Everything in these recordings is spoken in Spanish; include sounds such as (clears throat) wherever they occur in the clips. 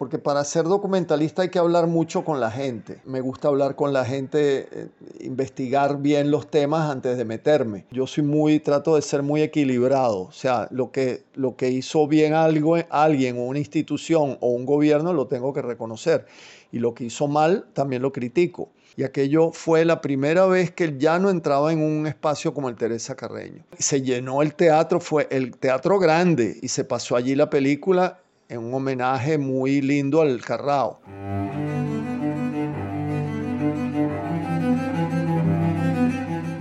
porque para ser documentalista hay que hablar mucho con la gente. Me gusta hablar con la gente, eh, investigar bien los temas antes de meterme. Yo soy muy, trato de ser muy equilibrado. O sea, lo que, lo que hizo bien algo, alguien o una institución o un gobierno lo tengo que reconocer. Y lo que hizo mal también lo critico. Y aquello fue la primera vez que ya no entraba en un espacio como el Teresa Carreño. Se llenó el teatro, fue el teatro grande y se pasó allí la película en un homenaje muy lindo al Carrao.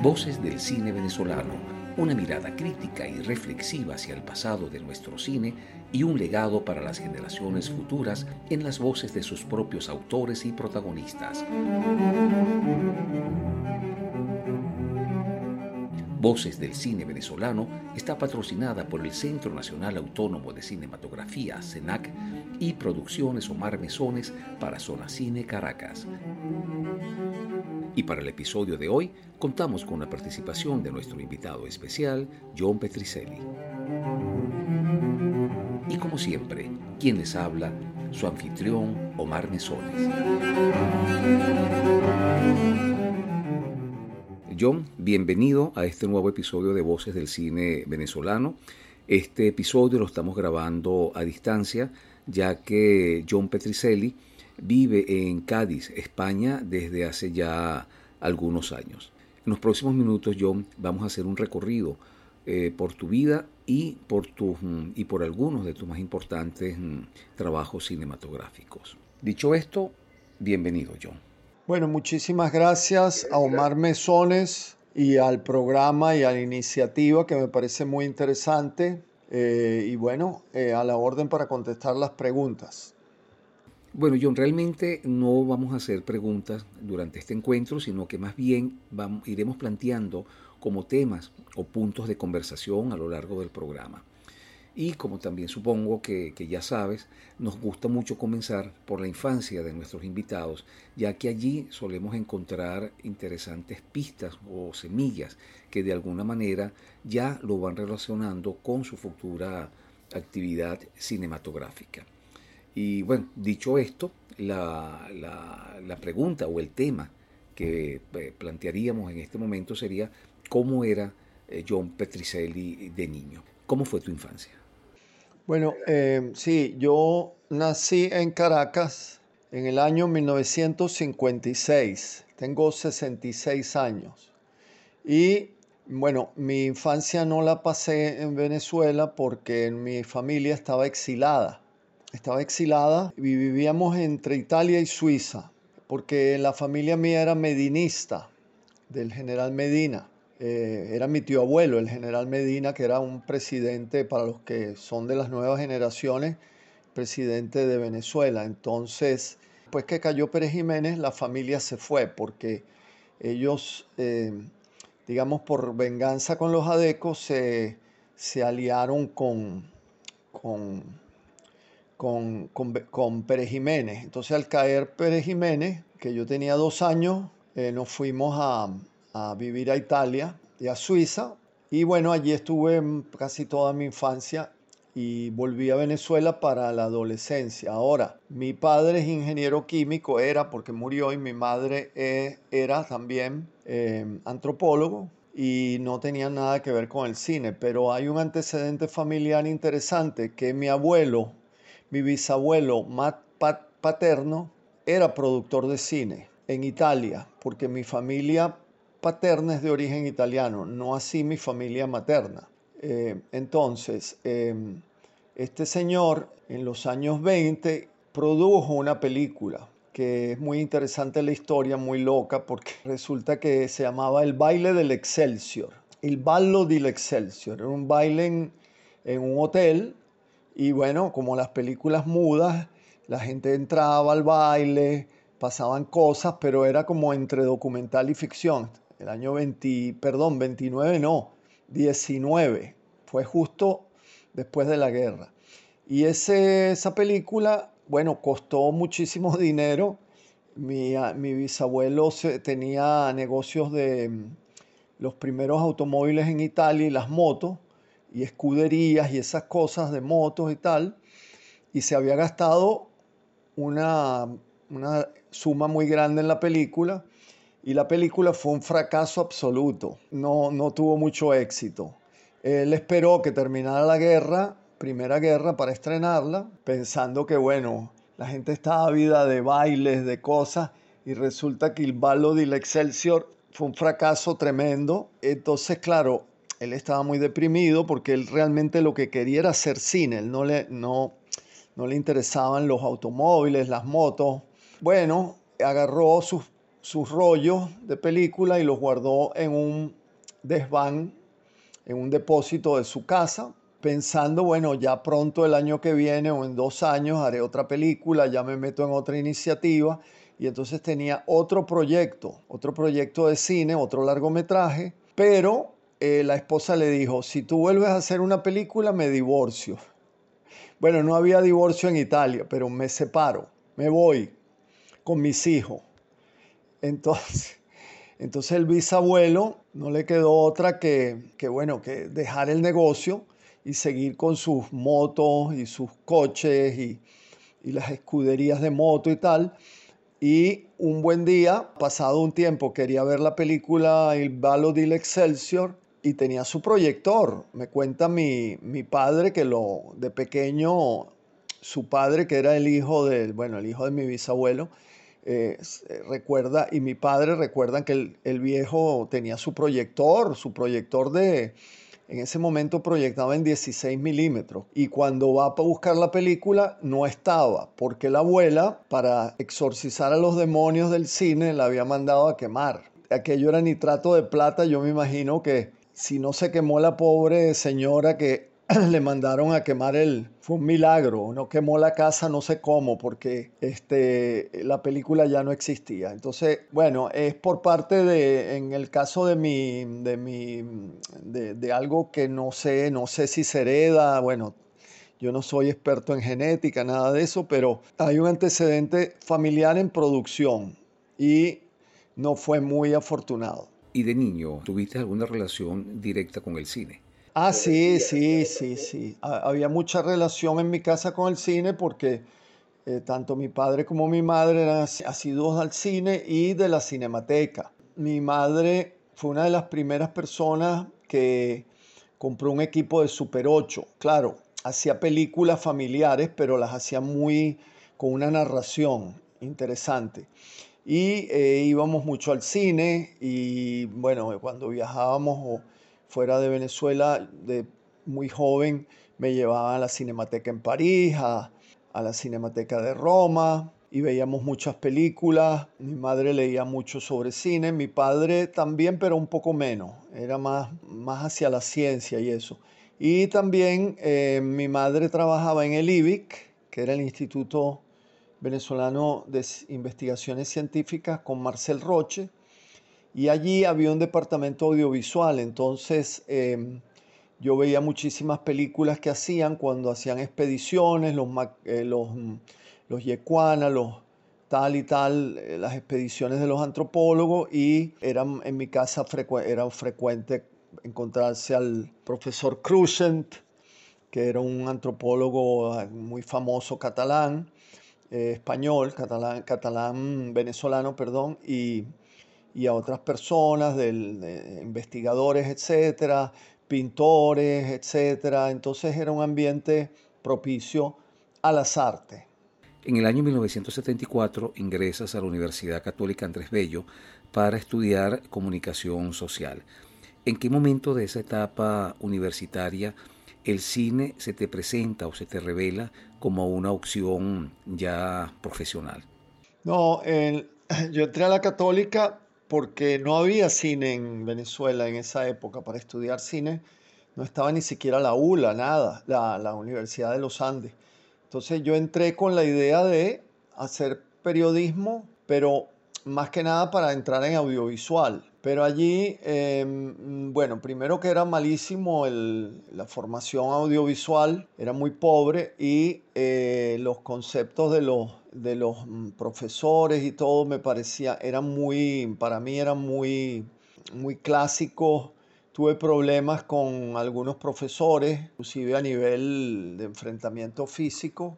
Voces del cine venezolano, una mirada crítica y reflexiva hacia el pasado de nuestro cine y un legado para las generaciones futuras en las voces de sus propios autores y protagonistas. Voces del Cine Venezolano está patrocinada por el Centro Nacional Autónomo de Cinematografía, CENAC, y Producciones Omar Mesones para Zona Cine Caracas. Y para el episodio de hoy contamos con la participación de nuestro invitado especial, John Petricelli. Y como siempre, quien les habla, su anfitrión, Omar Mesones. John, bienvenido a este nuevo episodio de Voces del Cine Venezolano. Este episodio lo estamos grabando a distancia, ya que John Petricelli vive en Cádiz, España, desde hace ya algunos años. En los próximos minutos, John, vamos a hacer un recorrido eh, por tu vida y por, tus, y por algunos de tus más importantes mm, trabajos cinematográficos. Dicho esto, bienvenido, John. Bueno, muchísimas gracias a Omar Mesones y al programa y a la iniciativa que me parece muy interesante. Eh, y bueno, eh, a la orden para contestar las preguntas. Bueno, John, realmente no vamos a hacer preguntas durante este encuentro, sino que más bien vamos, iremos planteando como temas o puntos de conversación a lo largo del programa. Y como también supongo que, ya sabes, nos gusta mucho comenzar por la infancia de nuestros invitados, ya que allí solemos encontrar interesantes pistas o semillas que de alguna manera ya lo van relacionando con su futura actividad cinematográfica. Y bueno, dicho esto, la, pregunta o el tema que eh, plantearíamos en este momento sería cómo era eh, John Petricelli de niño. ¿Cómo fue tu infancia? Bueno, eh, sí, yo nací en Caracas en el año 1956. Tengo 66 años. Y bueno, mi infancia no la pasé en Venezuela porque mi familia estaba exilada. Estaba exilada y vivíamos entre Italia y Suiza, porque la familia mía era medinista, del general Medina. Eh, era mi tío abuelo, el general Medina, que era un presidente para los que son de las nuevas generaciones, presidente de Venezuela. Entonces, pues que cayó Pérez Jiménez, la familia se fue porque ellos, eh, digamos, por venganza con los adecos, se, aliaron con, con, con, Pérez Jiménez. Entonces, al caer Pérez Jiménez, que yo tenía dos años, eh, nos fuimos a, a vivir a Italia y a Suiza. Y bueno, allí estuve casi toda mi infancia y volví a Venezuela para la adolescencia. Ahora, mi padre es ingeniero químico, era porque murió, y mi madre eh, era también eh, antropólogo y no tenía nada que ver con el cine, pero hay un antecedente familiar interesante que mi abuelo, mi bisabuelo paterno, era productor de cine en Italia, porque mi familia paterna es de origen italiano, no así mi familia materna. Eh, entonces, em, este señor en los años 20 produjo una película que es muy interesante la historia, muy loca, porque resulta que se llamaba El baile del Excelsior. El ballo del Excelsior. Era un baile en un hotel y bueno, como las películas mudas, la gente entraba al baile, pasaban cosas, pero era como entre documental y ficción el año 20, perdón, 29 no, 19, fue justo después de la guerra. Y ese, esa película, bueno, costó muchísimo (laughs) dinero. Mi, bisabuelo tenía negocios de mm, los primeros automóviles en Italia y las motos y escuderías y esas cosas de motos y tal. Y se había gastado una suma muy grande en la película y la película fue un fracaso absoluto, no, no tuvo mucho éxito. Él esperó que terminara la guerra, primera guerra, para estrenarla, pensando que, bueno, la gente estaba ávida de bailes, de cosas, y resulta que el Ballo del Excelsior fue un fracaso tremendo. Entonces, claro, él estaba muy deprimido porque él realmente lo que quería era hacer cine, él no le, no, no le interesaban los automóviles, las motos. Bueno, agarró sus, sus rollos de película y los guardó en un desván, en un depósito de su casa, pensando, bueno, ya pronto el año que viene o en dos años haré otra película, ya me meto en otra iniciativa. Y entonces tenía otro proyecto, otro proyecto de cine, otro largometraje, pero eh, la esposa le dijo, si tú vuelves a hacer una película, me divorcio. Bueno, no había divorcio en Italia, pero me separo, me voy con mis hijos. Entonces, (laughs) entonces el bisabuelo no le quedó otra que, que, bueno, que dejar el negocio y seguir con sus motos y sus coches y, y las escuderías de moto y tal. Y un buen día, pasado un tiempo, quería ver la película El Ballo del Excelsior y tenía su proyector. Me cuenta mi, mi, padre que lo de pequeño, su padre que era el hijo de, bueno, el hijo de mi bisabuelo, eh, eh, recuerda, y mi padre recuerdan que el, el, viejo tenía su proyector, su proyector de, en ese momento proyectaba en 16 milímetros. Y cuando va a buscar la película, no estaba, porque la abuela, para exorcizar a los demonios del cine, la había mandado a quemar. Aquello era nitrato de plata, yo me imagino que si no se quemó la pobre señora que (clears throat) le mandaron a quemar el... Fue un milagro, no quemó la casa, no sé cómo, porque este, la película ya no existía. Entonces, bueno, es por parte de, en el caso de mi, de mi, de, de algo que no sé, no sé si se hereda, bueno, yo no soy experto en genética, nada de eso, pero hay un antecedente familiar en producción y no fue muy afortunado. ¿Y de niño tuviste alguna relación directa con el cine? Ah, sí, sí, sí, sí. Había mucha relación en mi casa con el cine porque eh, tanto mi padre como mi madre eran asiduos al cine y de la cinemateca. Mi madre fue una de las primeras personas que compró un equipo de Super 8. Claro, hacía películas familiares, pero las hacía muy con una narración interesante y eh, íbamos mucho al cine y bueno, cuando viajábamos fuera de Venezuela de muy joven me llevaban a la Cinemateca en París, a, la Cinemateca de Roma y veíamos muchas películas. Mi madre leía mucho sobre cine, mi padre también, pero un poco menos, era más, más hacia la ciencia y eso. Y también eh, mi madre trabajaba en el IBIC, que era el Instituto venezolano de investigaciones científicas con Marcel Roche y allí había un departamento audiovisual, entonces em, yo veía muchísimas películas que hacían cuando hacían expediciones, los, eh, los, los yecuana, los tal y tal, eh, las expediciones de los antropólogos y eran, en mi casa era frecuente encontrarse al profesor Crucent, que era un antropólogo ah, muy famoso catalán, eh, español, catalán, catalán venezolano, perdón, y, y a otras personas, del, de investigadores, etcétera, pintores, etcétera. Entonces era un ambiente propicio a las artes. En el año 1974 ingresas a la Universidad Católica Andrés Bello para estudiar comunicación social. ¿En qué momento de esa etapa universitaria el cine se te presenta o se te revela como una opción ya profesional? No, yo entré a la católica porque no había cine en Venezuela en esa época para estudiar cine. No estaba ni siquiera la ULA, nada, la, Universidad de los Andes. Entonces yo entré con la idea de hacer periodismo, pero más que nada para entrar en audiovisual. Pero allí, em, bueno, primero que era malísimo la formación audiovisual, era muy pobre y eh, los conceptos de los, de los mm, profesores y todo me parecía, eran muy, para mí eran muy, muy clásicos. Tuve problemas con algunos profesores, inclusive a nivel de enfrentamiento físico.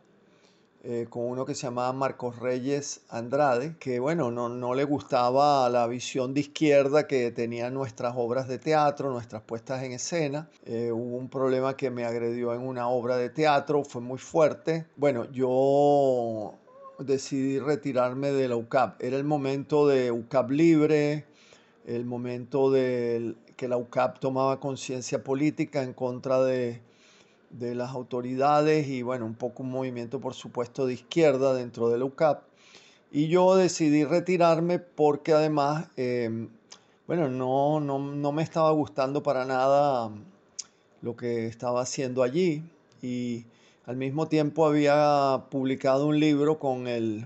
Eh, con uno que se llamaba Marcos Reyes Andrade, que bueno, no, no, le gustaba la visión de izquierda que tenían nuestras obras de teatro, nuestras puestas en escena. Eh, hubo un problema que me agredió en una obra de teatro, fue muy fuerte. Bueno, yo decidí retirarme de la UCAP. Era el momento de UCAP libre, el momento de que la UCAP tomaba conciencia política en contra de de las autoridades y bueno, un poco un movimiento por supuesto de izquierda dentro de la UCAP. Y yo decidí retirarme porque además, em, bueno, no, no, no, me estaba gustando para nada lo que estaba haciendo allí. Y al mismo tiempo había publicado un libro con el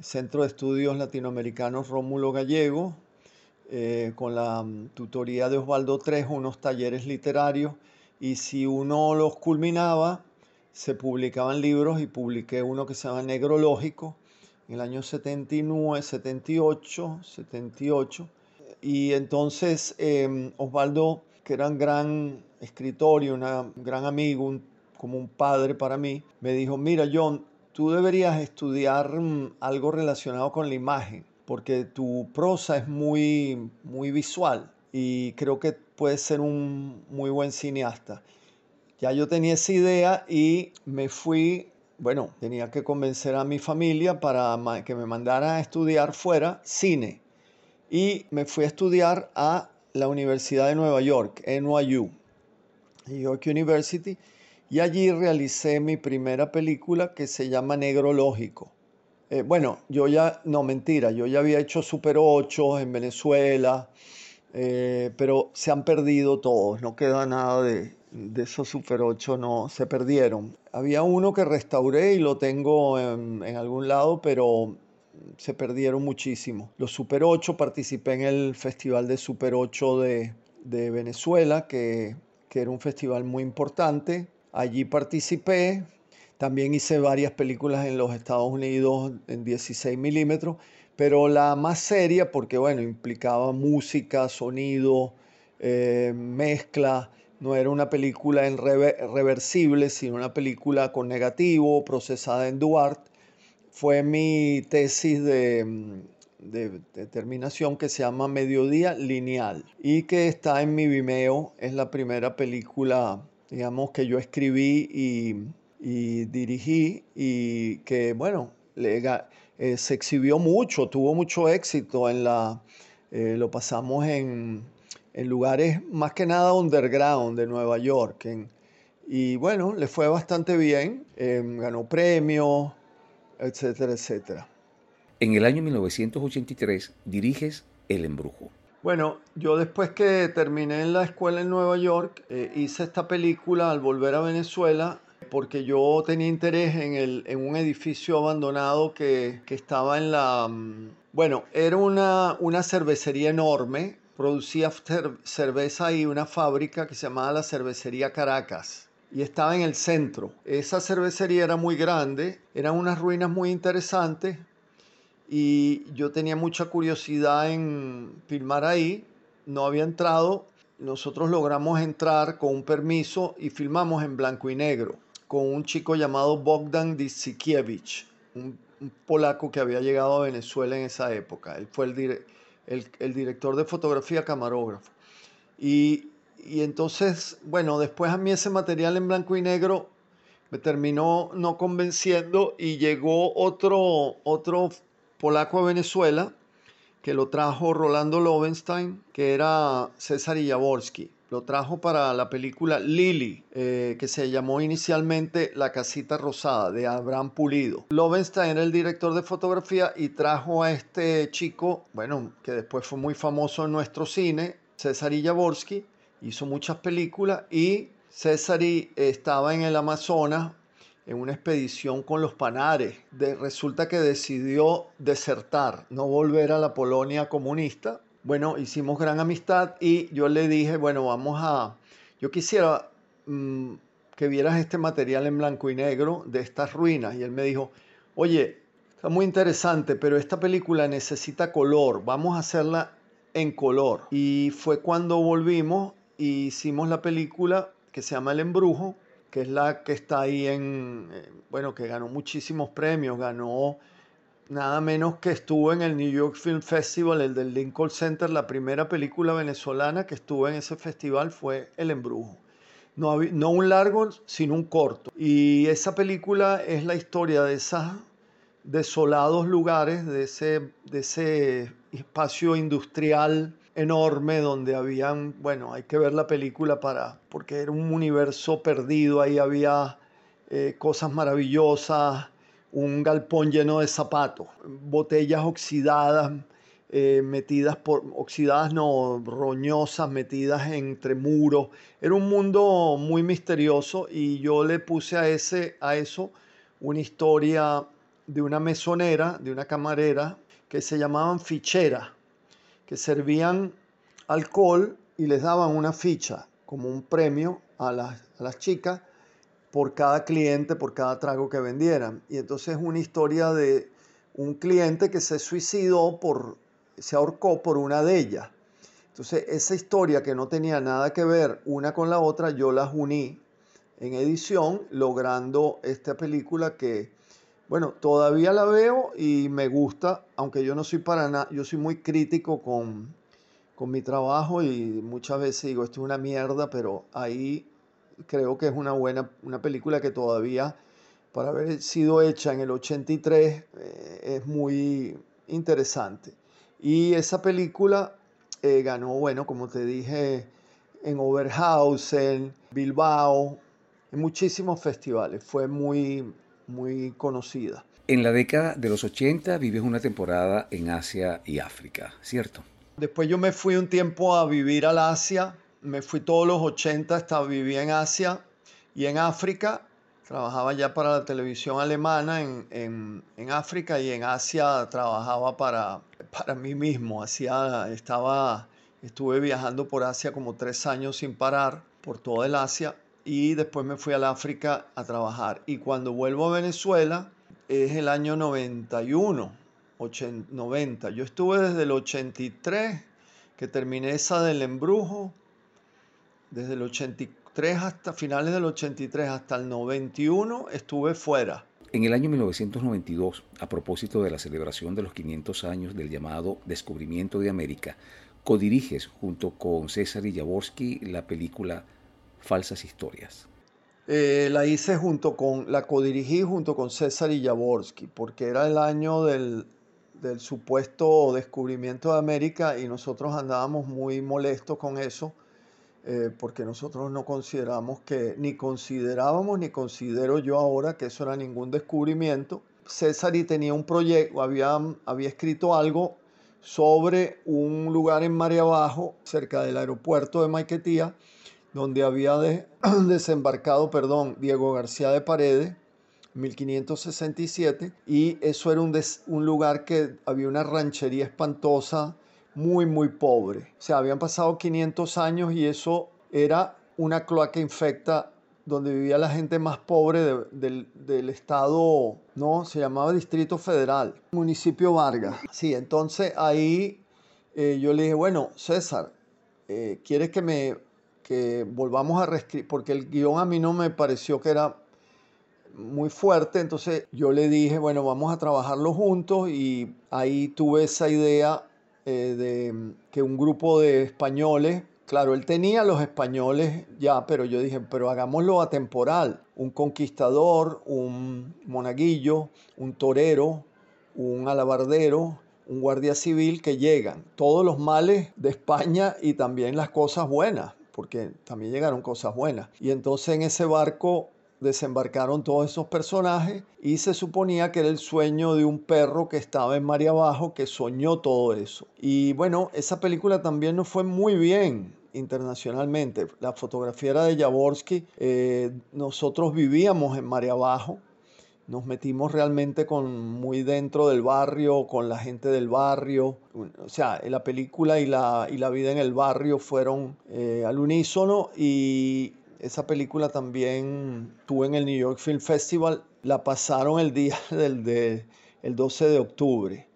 Centro de Estudios Latinoamericanos Rómulo Gallego, eh, con la mm, tutoría de Osvaldo Trejo, unos talleres literarios y si uno los culminaba, se publicaban libros y publiqué uno que se llama Negrológico en el año 79, 78, 78. Y entonces em, Osvaldo, que era un gran escritor y un gran amigo, como un padre para mí, me dijo, mira John, tú deberías estudiar mm, algo relacionado con la imagen, porque tu prosa es muy, muy visual y creo que puede ser un muy buen cineasta. Ya yo tenía esa idea y me fui, bueno, tenía que convencer a mi familia para que me mandara a estudiar fuera cine. Y me fui a estudiar a la Universidad de Nueva York, NYU, York University, y allí realicé mi primera película que se llama Negro Lógico. Eh, bueno, yo ya, no mentira, yo ya había hecho Super 8 en Venezuela, eh, pero se han perdido todos, no queda nada de, de, esos Super 8, no, se perdieron. Había uno que restauré y lo tengo en, algún lado, pero se perdieron muchísimo. Los Super 8 participé en el Festival de Super 8 de, Venezuela, que, que era un festival muy importante. Allí participé, también hice varias películas en los Estados Unidos en 16 milímetros pero la más seria, porque bueno, implicaba música, sonido, eh, mezcla, no era una película en reversible, sino una película con negativo, procesada en Duarte. Fue mi tesis de, de, terminación que se llama Mediodía Lineal y que está en mi Vimeo. Es la primera película, digamos, que yo escribí y, y dirigí y que, bueno, le, eh, se exhibió mucho, tuvo mucho éxito en la, eh, lo pasamos en, lugares más que nada underground de Nueva York. y bueno, le fue bastante bien, em, ganó premios, etcétera, etcétera. En el año 1983 diriges El Embrujo. Bueno, yo después que terminé en la escuela en Nueva York, eh, hice esta película al volver a Venezuela porque yo tenía interés en, el, en un edificio abandonado que, que, estaba en la... Mm, bueno, era una, una cervecería enorme, producía cerveza y una fábrica que se llamaba la Cervecería Caracas y estaba en el centro. Esa cervecería era muy grande, eran unas ruinas muy interesantes y yo tenía mucha curiosidad en filmar ahí. No había entrado, nosotros logramos entrar con un permiso y filmamos en blanco y negro con un chico llamado Bogdan Disikiewicz, un, polaco que había llegado a Venezuela en esa época. Él fue el, el, director de fotografía camarógrafo. Y, y, entonces, bueno, después a mí ese material en blanco y negro me terminó no convenciendo y llegó otro, otro polaco a Venezuela que lo trajo Rolando Lovenstein, que era César Jaworski lo trajo para la película Lily, eh, que se llamó inicialmente La Casita Rosada, de Abraham Pulido. Lovenstein era el director de fotografía y trajo a este chico, bueno, que después fue muy famoso en nuestro cine, César Jaworski, hizo muchas películas y César estaba en el Amazonas en una expedición con los Panares. resulta que decidió desertar, no volver a la Polonia comunista bueno, hicimos gran amistad y yo le dije, bueno, vamos a, yo quisiera mm, que vieras este material en blanco y negro de estas ruinas. Y él me dijo, oye, está muy interesante, pero esta película necesita color, vamos a hacerla en color. Y fue cuando volvimos y hicimos la película que se llama El Embrujo, que es la que está ahí en, bueno, que ganó muchísimos premios, ganó nada menos que estuvo en el New York Film Festival, el del Lincoln Center, la primera película venezolana que estuvo en ese festival fue El Embrujo. No, no un largo, sino un corto. Y esa película es la historia de esos desolados lugares, de ese, de ese espacio industrial enorme donde habían, bueno, hay que ver la película para, porque era un universo perdido, ahí había eh, cosas maravillosas, un galpón lleno de zapatos, botellas oxidadas, eh, metidas por, oxidadas no, roñosas, metidas entre muros. Era un mundo muy misterioso y yo le puse a, ese, a eso una historia de una mesonera, de una camarera, que se llamaban fichera, que servían alcohol y les daban una ficha como un premio a las, a las chicas por cada cliente, por cada trago que vendieran. Y entonces es una historia de un cliente que se suicidó por, se ahorcó por una de ellas. Entonces esa historia que no tenía nada que ver una con la otra, yo las uní en edición, logrando esta película que, bueno, todavía la veo y me gusta, aunque yo no soy para nada, yo soy muy crítico con, con mi trabajo y muchas veces digo, esto es una mierda, pero ahí creo que es una buena, una película que todavía, para haber sido hecha en el 83, eh, es muy interesante. Y esa película eh, ganó, bueno, como te dije, en Oberhausen, Bilbao, en muchísimos festivales. Fue muy, muy conocida. En la década de los 80 vives una temporada en Asia y África, ¿cierto? Después yo me fui un tiempo a vivir al Asia me fui todos los 80 hasta vivía en Asia y en África. Trabajaba ya para la televisión alemana en, África y en Asia trabajaba para, para mí mismo. Hacía, estaba, estuve viajando por Asia como tres años sin parar, por toda el Asia, y después me fui al África a trabajar. Y cuando vuelvo a Venezuela es el año 91, 90. Yo estuve desde el 83, que terminé esa del embrujo, desde el 83 hasta finales del 83 hasta el 91 estuve fuera. En el año 1992, a propósito de la celebración de los 500 años del llamado Descubrimiento de América, codiriges junto con César Jaworski la película Falsas Historias. Eh, la hice junto con, la codirigí junto con César Jaworski, porque era el año del, del supuesto descubrimiento de América y nosotros andábamos muy molestos con eso eh, porque nosotros no consideramos que, ni considerábamos, ni considero yo ahora que eso era ningún descubrimiento. César y tenía un proyecto, había, había escrito algo sobre un lugar en María Abajo, cerca del aeropuerto de Maiquetía, donde había (clears throat) desembarcado, perdón, Diego García de Paredes, 1567, y eso era un, lugar que había una ranchería espantosa, muy, muy pobre. O sea, habían pasado 500 años y eso era una cloaca infecta donde vivía la gente más pobre del, estado, ¿no? Se llamaba Distrito Federal, municipio Vargas. Sí, entonces ahí eh, yo le dije, bueno, César, eh, ¿quieres que me que volvamos a reescribir? Porque el guion a mí no me pareció que era muy fuerte, entonces yo le dije, bueno, vamos a trabajarlo juntos y ahí tuve esa idea eh, de que un grupo de españoles, claro, él tenía los españoles ya, pero yo dije, pero hagámoslo atemporal, un conquistador, un monaguillo, un torero, un alabardero, un guardia civil que llegan, todos los males de España y también las cosas buenas, porque también llegaron cosas buenas. Y entonces en ese barco desembarcaron todos esos personajes y se suponía que era el sueño de un perro que estaba en mar abajo que soñó todo eso. Y bueno, esa película también nos fue muy bien internacionalmente. La fotografía era de Jaworski. Eh, nosotros vivíamos en mar abajo. Nos metimos realmente con muy dentro del barrio, con la gente del barrio. O sea, la película y la, y la vida en el barrio fueron eh, al unísono y esa película también estuvo en el New York Film Festival. La pasaron el día (laughs) del el 12 de octubre,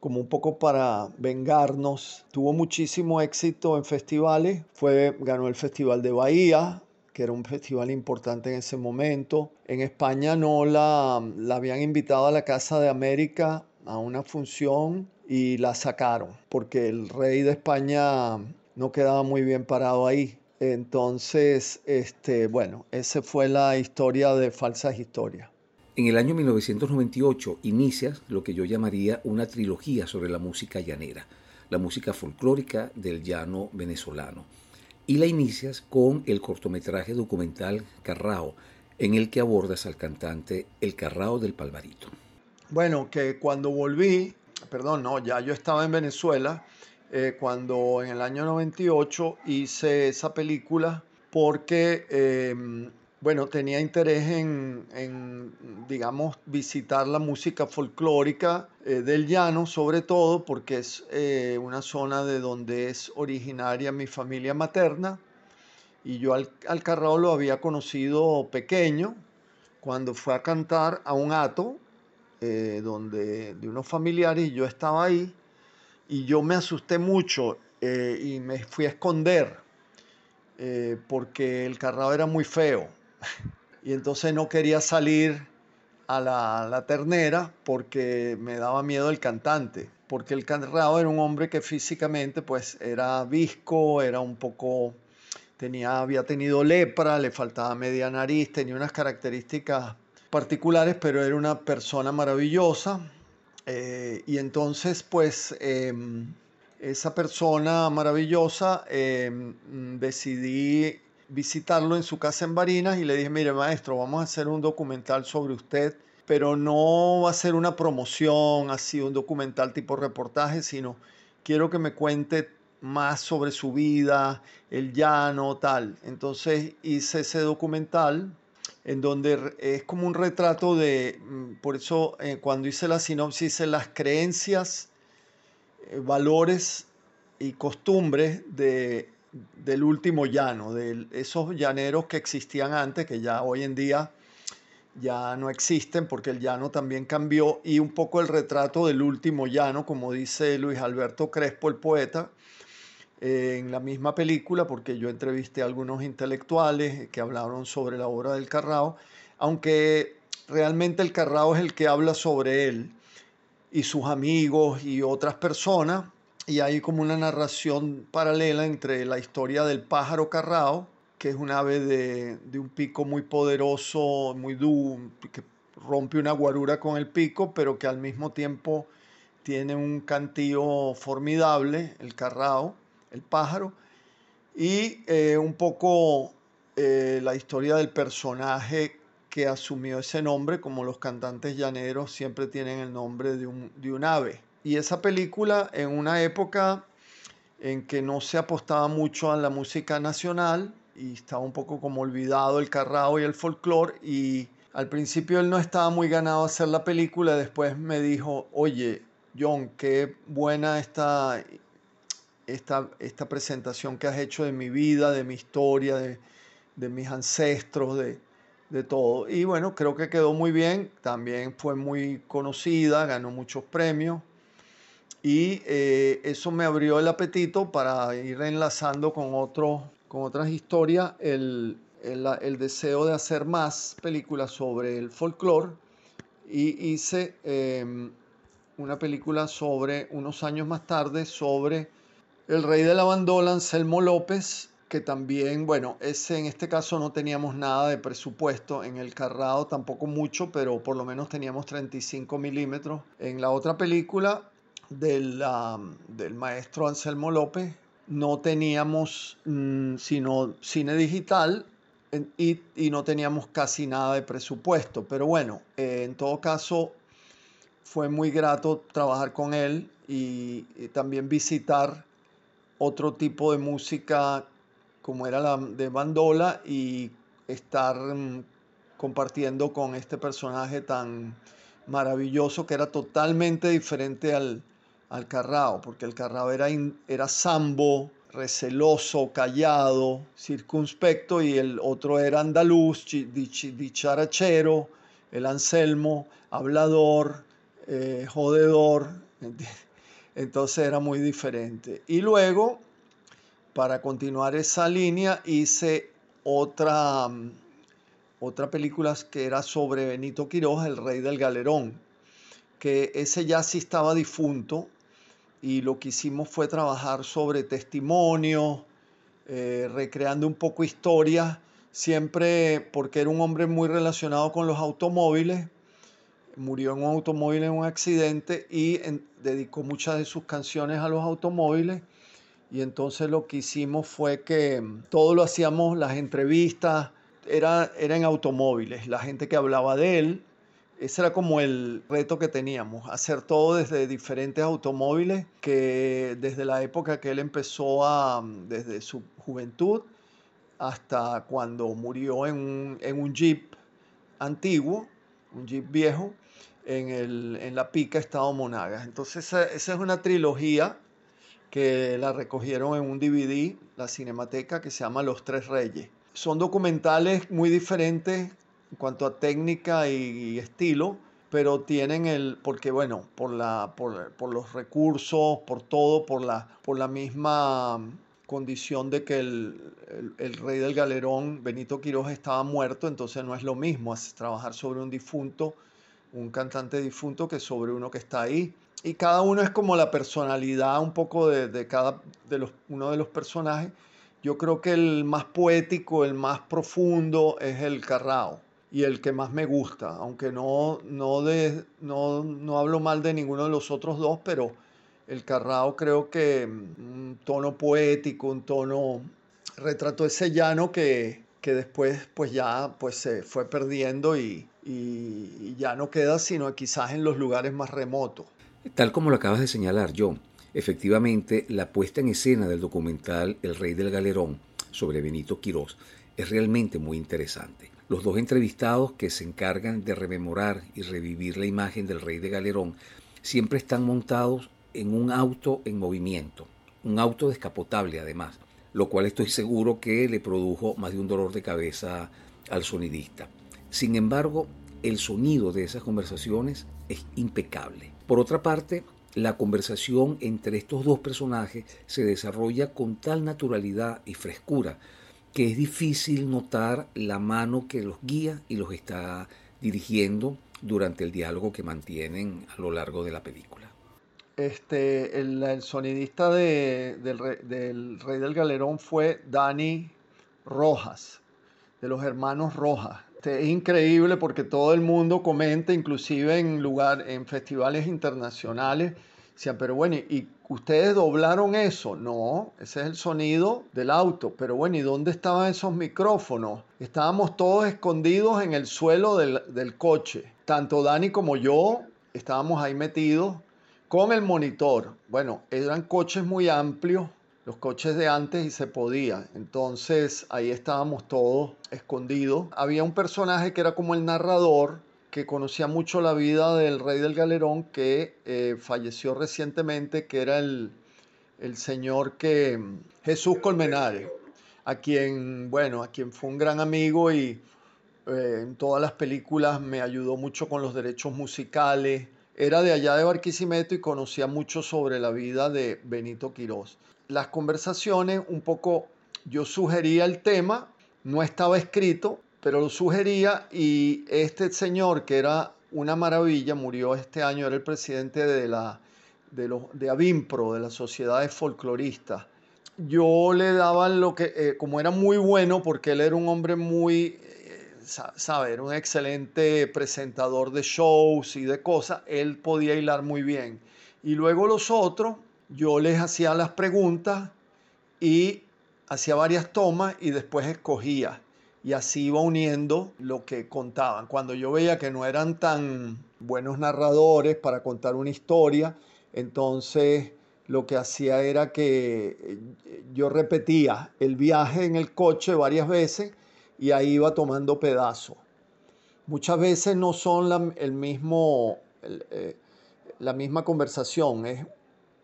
como un poco para vengarnos. Tuvo muchísimo éxito en festivales. Fue, ganó el Festival de Bahía, que era un festival importante en ese momento. En España no la, la habían invitado a la Casa de América a una función y la sacaron porque el rey de España no quedaba muy bien parado ahí. Entonces, este, bueno, esa fue la historia de falsas historias. En el año 1998 inicias lo que yo llamaría una trilogía sobre la música llanera, la música folclórica del llano venezolano. Y la inicias con el cortometraje documental Carrao, en el que abordas al cantante El Carrao del Palmarito. Bueno, que cuando volví, perdón, no, ya yo estaba en Venezuela, eh, cuando en el año 98 hice esa película porque em, bueno, tenía interés en, digamos, visitar la música folclórica eh, del llano, sobre todo porque es eh, una zona de donde es originaria mi familia materna. Y yo al, al Carrao lo había conocido pequeño, cuando fue a cantar a un ato eh, donde, de unos familiares, y yo estaba ahí, y yo me asusté mucho y me fui a esconder, porque el Carrao era muy feo y entonces no quería salir a la, ternera porque me daba miedo el cantante, porque el Carrao era un hombre que físicamente pues era visco, era un poco, tenía, había tenido lepra, le faltaba media nariz, tenía unas características particulares, pero era una persona maravillosa. Eh, y entonces pues em, esa persona maravillosa em, decidí visitarlo en su casa en Barinas y le dije, mire maestro, vamos a hacer un documental sobre usted, pero no va a ser una promoción, así un documental tipo reportaje, sino quiero que me cuente más sobre su vida, el llano, tal. Entonces hice ese documental en donde es como un retrato de, mm, por eso eh, cuando hice la sinopsis hice las creencias, eh, valores y costumbres de del último llano, de esos llaneros que existían antes, que ya hoy en día ya no existen porque el llano también cambió y un poco el retrato del último llano, como dice Luis Alberto Crespo, el poeta, en la misma película, porque yo entrevisté a algunos intelectuales que hablaron sobre la obra del Carrao, aunque realmente el Carrao es el que habla sobre él y sus amigos y otras personas, y hay como una narración paralela entre la historia del pájaro carrao, que es un ave de, un pico muy poderoso, muy duro, que rompe una guarura con el pico, pero que al mismo tiempo tiene un cantillo formidable, el carrao, el pájaro, y eh, un poco eh, la historia del personaje que asumió ese nombre, como los cantantes llaneros siempre tienen el nombre de un, de un ave. Y esa película en una época en que no se apostaba mucho a la música nacional y estaba un poco como olvidado el carrao y el folclore y al principio él no estaba muy ganado a hacer la película, después me dijo, oye, John, qué buena esta, esta, esta presentación que has hecho de mi vida, de mi historia, de, de mis ancestros, de, de todo. Y bueno, creo que quedó muy bien, también fue muy conocida, ganó muchos premios y eh, eso me abrió el apetito para ir enlazando con, otro, con otras historias el, el, deseo de hacer más películas sobre el folclore y hice em, una película sobre unos años más tarde sobre el rey de la bandola Anselmo López que también, bueno, ese en este caso no teníamos nada de presupuesto, en el Carrado tampoco mucho, pero por lo menos teníamos 35 milímetros. En la otra película del, del maestro Anselmo López, no teníamos mm, sino cine digital y, no teníamos casi nada de presupuesto. Pero bueno, eh, en todo caso fue muy grato trabajar con él y, también visitar otro tipo de música como era la de bandola y estar mm, compartiendo con este personaje tan maravilloso que era totalmente diferente al, al Carrao, porque el Carrao era, era sambo, receloso, callado, circunspecto, y el otro era andaluz, dicharachero, el Anselmo, hablador, eh, jodedor, (laughs) entonces era muy diferente. Y luego, para continuar esa línea, hice otra, otra película que era sobre Benito Quiroz, el rey del galerón, que ese ya sí estaba difunto y lo que hicimos fue trabajar sobre testimonio, eh, recreando un poco historia, siempre porque era un hombre muy relacionado con los automóviles, murió en un automóvil en un accidente y dedicó muchas de sus canciones a los automóviles. Y entonces lo que hicimos fue que todo lo hacíamos, las entrevistas, era, era en automóviles, la gente que hablaba de él, ese era como el reto que teníamos, hacer todo desde diferentes automóviles, que desde la época que él empezó a, desde su juventud hasta cuando murió en un, jeep antiguo, un jeep viejo, en, la pica Estado Monagas. Entonces esa, es una trilogía que la recogieron en un DVD, la Cinemateca, que se llama Los Tres Reyes. Son documentales muy diferentes en cuanto a técnica y, estilo, pero tienen el, porque bueno, por, la, por, por, los recursos, por todo, por la, por la misma condición de que el, el, rey del galerón, Benito Quiroz, estaba muerto, entonces no es lo mismo trabajar sobre un difunto, un cantante difunto, que sobre uno que está ahí. Y cada uno es como la personalidad un poco de, de cada de los, uno de los personajes. Yo creo que el más poético, el más profundo es el Carrao y el que más me gusta, aunque no, no, de, no, no hablo mal de ninguno de los otros dos, pero el Carrao creo que mm, un tono poético, un tono retrató ese llano que, que después pues ya pues se fue perdiendo y, y, ya no queda sino quizás en los lugares más remotos. Tal como lo acabas de señalar, John, efectivamente la puesta en escena del documental El Rey del Galerón sobre Benito Quirós es realmente muy interesante. Los dos entrevistados que se encargan de rememorar y revivir la imagen del rey de Galerón siempre están montados en un auto en movimiento, un auto descapotable además, lo cual estoy seguro que le produjo más de un dolor de cabeza al sonidista. Sin embargo, el sonido de esas conversaciones es impecable. Por otra parte, la conversación entre estos dos personajes se desarrolla con tal naturalidad y frescura que es difícil notar la mano que los guía y los está dirigiendo durante el diálogo que mantienen a lo largo de la película. Este, el, sonidista del, Rey del Galerón fue Dani Rojas, de los hermanos Rojas. Este, es increíble porque todo el mundo comenta, inclusive en, lugar, en festivales internacionales, Decían, pero bueno, ¿y ustedes doblaron eso? No, ese es el sonido del auto. Pero bueno, ¿y dónde estaban esos micrófonos? Estábamos todos escondidos en el suelo del, coche. Tanto Dani como yo estábamos ahí metidos con el monitor. Bueno, eran coches muy amplios, los coches de antes y se podía. Entonces ahí estábamos todos escondidos. Había un personaje que era como el narrador que conocía mucho la vida del rey del galerón que eh, falleció recientemente, que era el, señor que Jesús Colmenares, a quien, bueno, a quien fue un gran amigo y eh, en todas las películas me ayudó mucho con los derechos musicales. Era de allá de Barquisimeto y conocía mucho sobre la vida de Benito Quirós. Las conversaciones, un poco, yo sugería el tema, no estaba escrito, pero lo sugería y este señor que era una maravilla, murió este año, era el presidente de la de, los, de Avimpro, de la Sociedad de Folcloristas. Yo le daba lo que, eh, como era muy bueno, porque él era un hombre muy, eh, sabe, un excelente presentador de shows y de cosas, él podía hilar muy bien. Y luego los otros, yo les hacía las preguntas y hacía varias tomas y después escogía y así iba uniendo lo que contaban. Cuando yo veía que no eran tan buenos narradores para contar una historia, entonces lo que hacía era que eh, yo repetía el viaje en el coche varias veces y ahí iba tomando pedazos. Muchas veces no son la, el mismo, eh, la misma conversación, es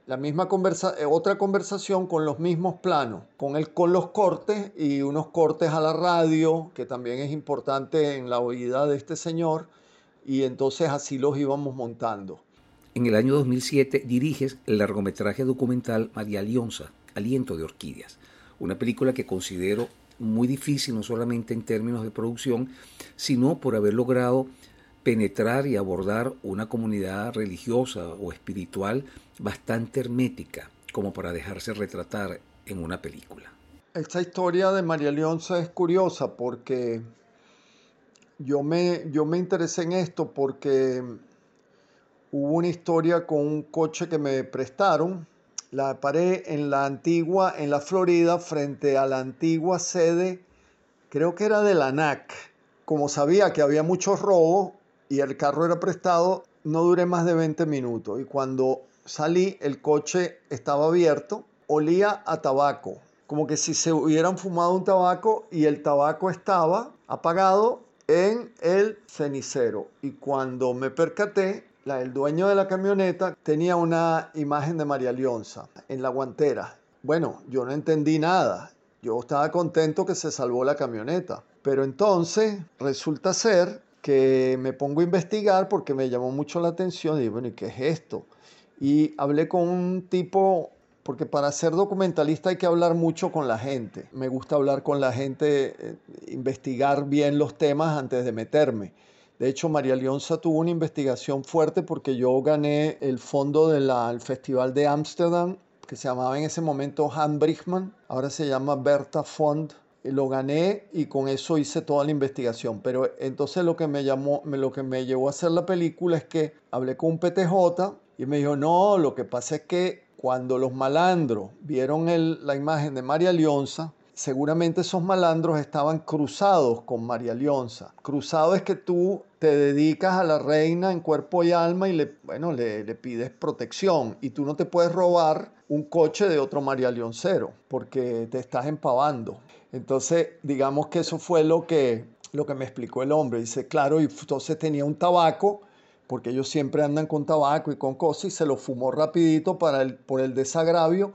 la misma conversa eh, otra conversación con los mismos planos, con, el, con los cortes y unos cortes a la radio, que también es importante en la oída de este señor, y entonces así los íbamos montando. En el año 2007 diriges el largometraje documental María Lionza, Aliento de Orquídeas, una película que considero muy difícil, no solamente en términos de producción, sino por haber logrado penetrar y abordar una comunidad religiosa o espiritual bastante hermética como para dejarse retratar en una película. Esta historia de María Leonza es curiosa porque yo me, yo me interesé en esto porque hubo una historia con un coche que me prestaron. La paré en la antigua, en la Florida, frente a la antigua sede, creo que era de la ANAC. Como sabía que había muchos robos y el carro era prestado, no duré más de 20 minutos. Y cuando salí, el coche estaba abierto, olía a tabaco, como que si se hubieran fumado un tabaco y el tabaco estaba apagado en el cenicero. Y cuando me percaté, el dueño de la camioneta tenía una imagen de María Leonza en la guantera. Bueno, yo no entendí nada. Yo estaba contento que se salvó la camioneta. Pero entonces resulta ser que me pongo a investigar porque me llamó mucho la atención y bueno, ¿y qué es esto? Y hablé con un tipo, porque para ser documentalista hay que hablar mucho con la gente. Me gusta hablar con la gente, eh, investigar bien los temas antes de meterme. De hecho, María Leonza tuvo una investigación fuerte porque yo gané el fondo del Festival de Ámsterdam, que se llamaba en ese momento Han Brichman, ahora se llama Berta Fond. Lo gané y con eso hice toda la investigación. Pero entonces lo que me llamó, lo que me llevó a hacer la película es que hablé con un PTJ y me dijo, no, lo que pasa es que cuando los malandros vieron la imagen de María Leonza, seguramente esos malandros estaban cruzados con María Leonza. Cruzado es que tú te dedicas a la reina en cuerpo y alma y le, bueno, le, le pides protección y tú no te puedes robar un coche de otro María Leoncero porque te estás empavando. Entonces, digamos que eso fue lo que, lo que me explicó el hombre. Dice, claro, y entonces tenía un tabaco porque ellos siempre andan con tabaco y con cosas y se lo fumó rapidito para el, por el desagravio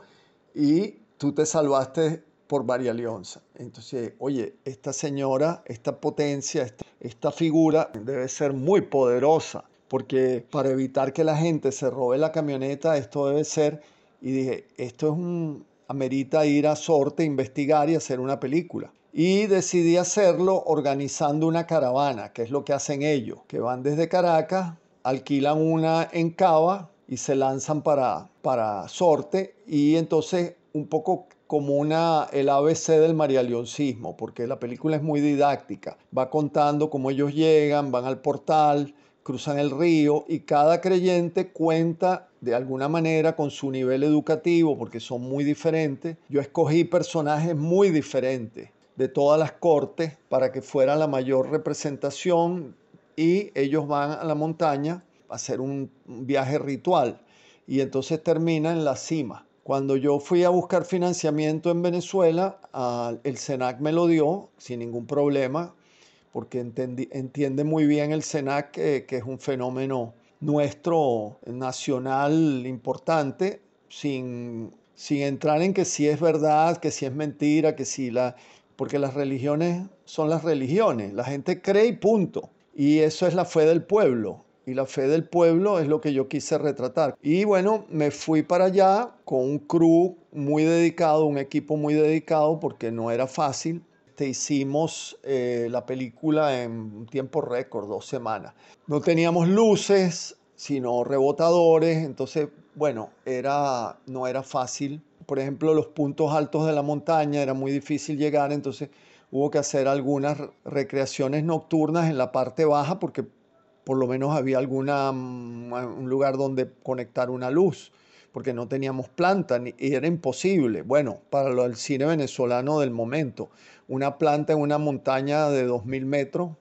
y tú te salvaste por María Leonza. Entonces, oye, esta señora, esta potencia, esta, figura debe ser muy poderosa, porque para evitar que la gente se robe la camioneta, esto debe ser, y dije, esto es un, amerita ir a Sorte, investigar y hacer una película. Y decidí hacerlo organizando una caravana, que es lo que hacen ellos, que van desde Caracas, alquilan una en Cava y se lanzan para, para Sorte y entonces un poco como una, el ABC del marialeoncismo, porque la película es muy didáctica. Va contando cómo ellos llegan, van al portal, cruzan el río y cada creyente cuenta de alguna manera con su nivel educativo, porque son muy diferentes. Yo escogí personajes muy diferentes de todas las cortes para que fuera la mayor representación y ellos van a la montaña a hacer un viaje ritual. Y entonces termina en la cima. Cuando yo fui a buscar financiamiento en Venezuela, el SENAC me lo dio sin ningún problema, porque entiende muy bien el SENAC que, es un fenómeno nuestro, nacional, importante, sin, sin entrar en que si es verdad, que si es mentira, que si la... Porque las religiones son las religiones, la gente cree y punto. Y eso es la fe del pueblo y la fe del pueblo es lo que yo quise retratar. Y bueno, me fui para allá con un crew muy dedicado, un equipo muy dedicado porque no era fácil. Hicimos eh, la película en tiempo récord, dos semanas. No teníamos luces, sino rebotadores, entonces, bueno, era, no era fácil. Por ejemplo, los puntos altos de la montaña era muy difícil llegar, entonces hubo que hacer algunas recreaciones nocturnas en la parte baja porque por lo menos había alguna, mm, un lugar donde conectar una luz, porque no teníamos planta y era imposible. Bueno, para el cine venezolano del momento, una planta en una montaña de 2.000 metros,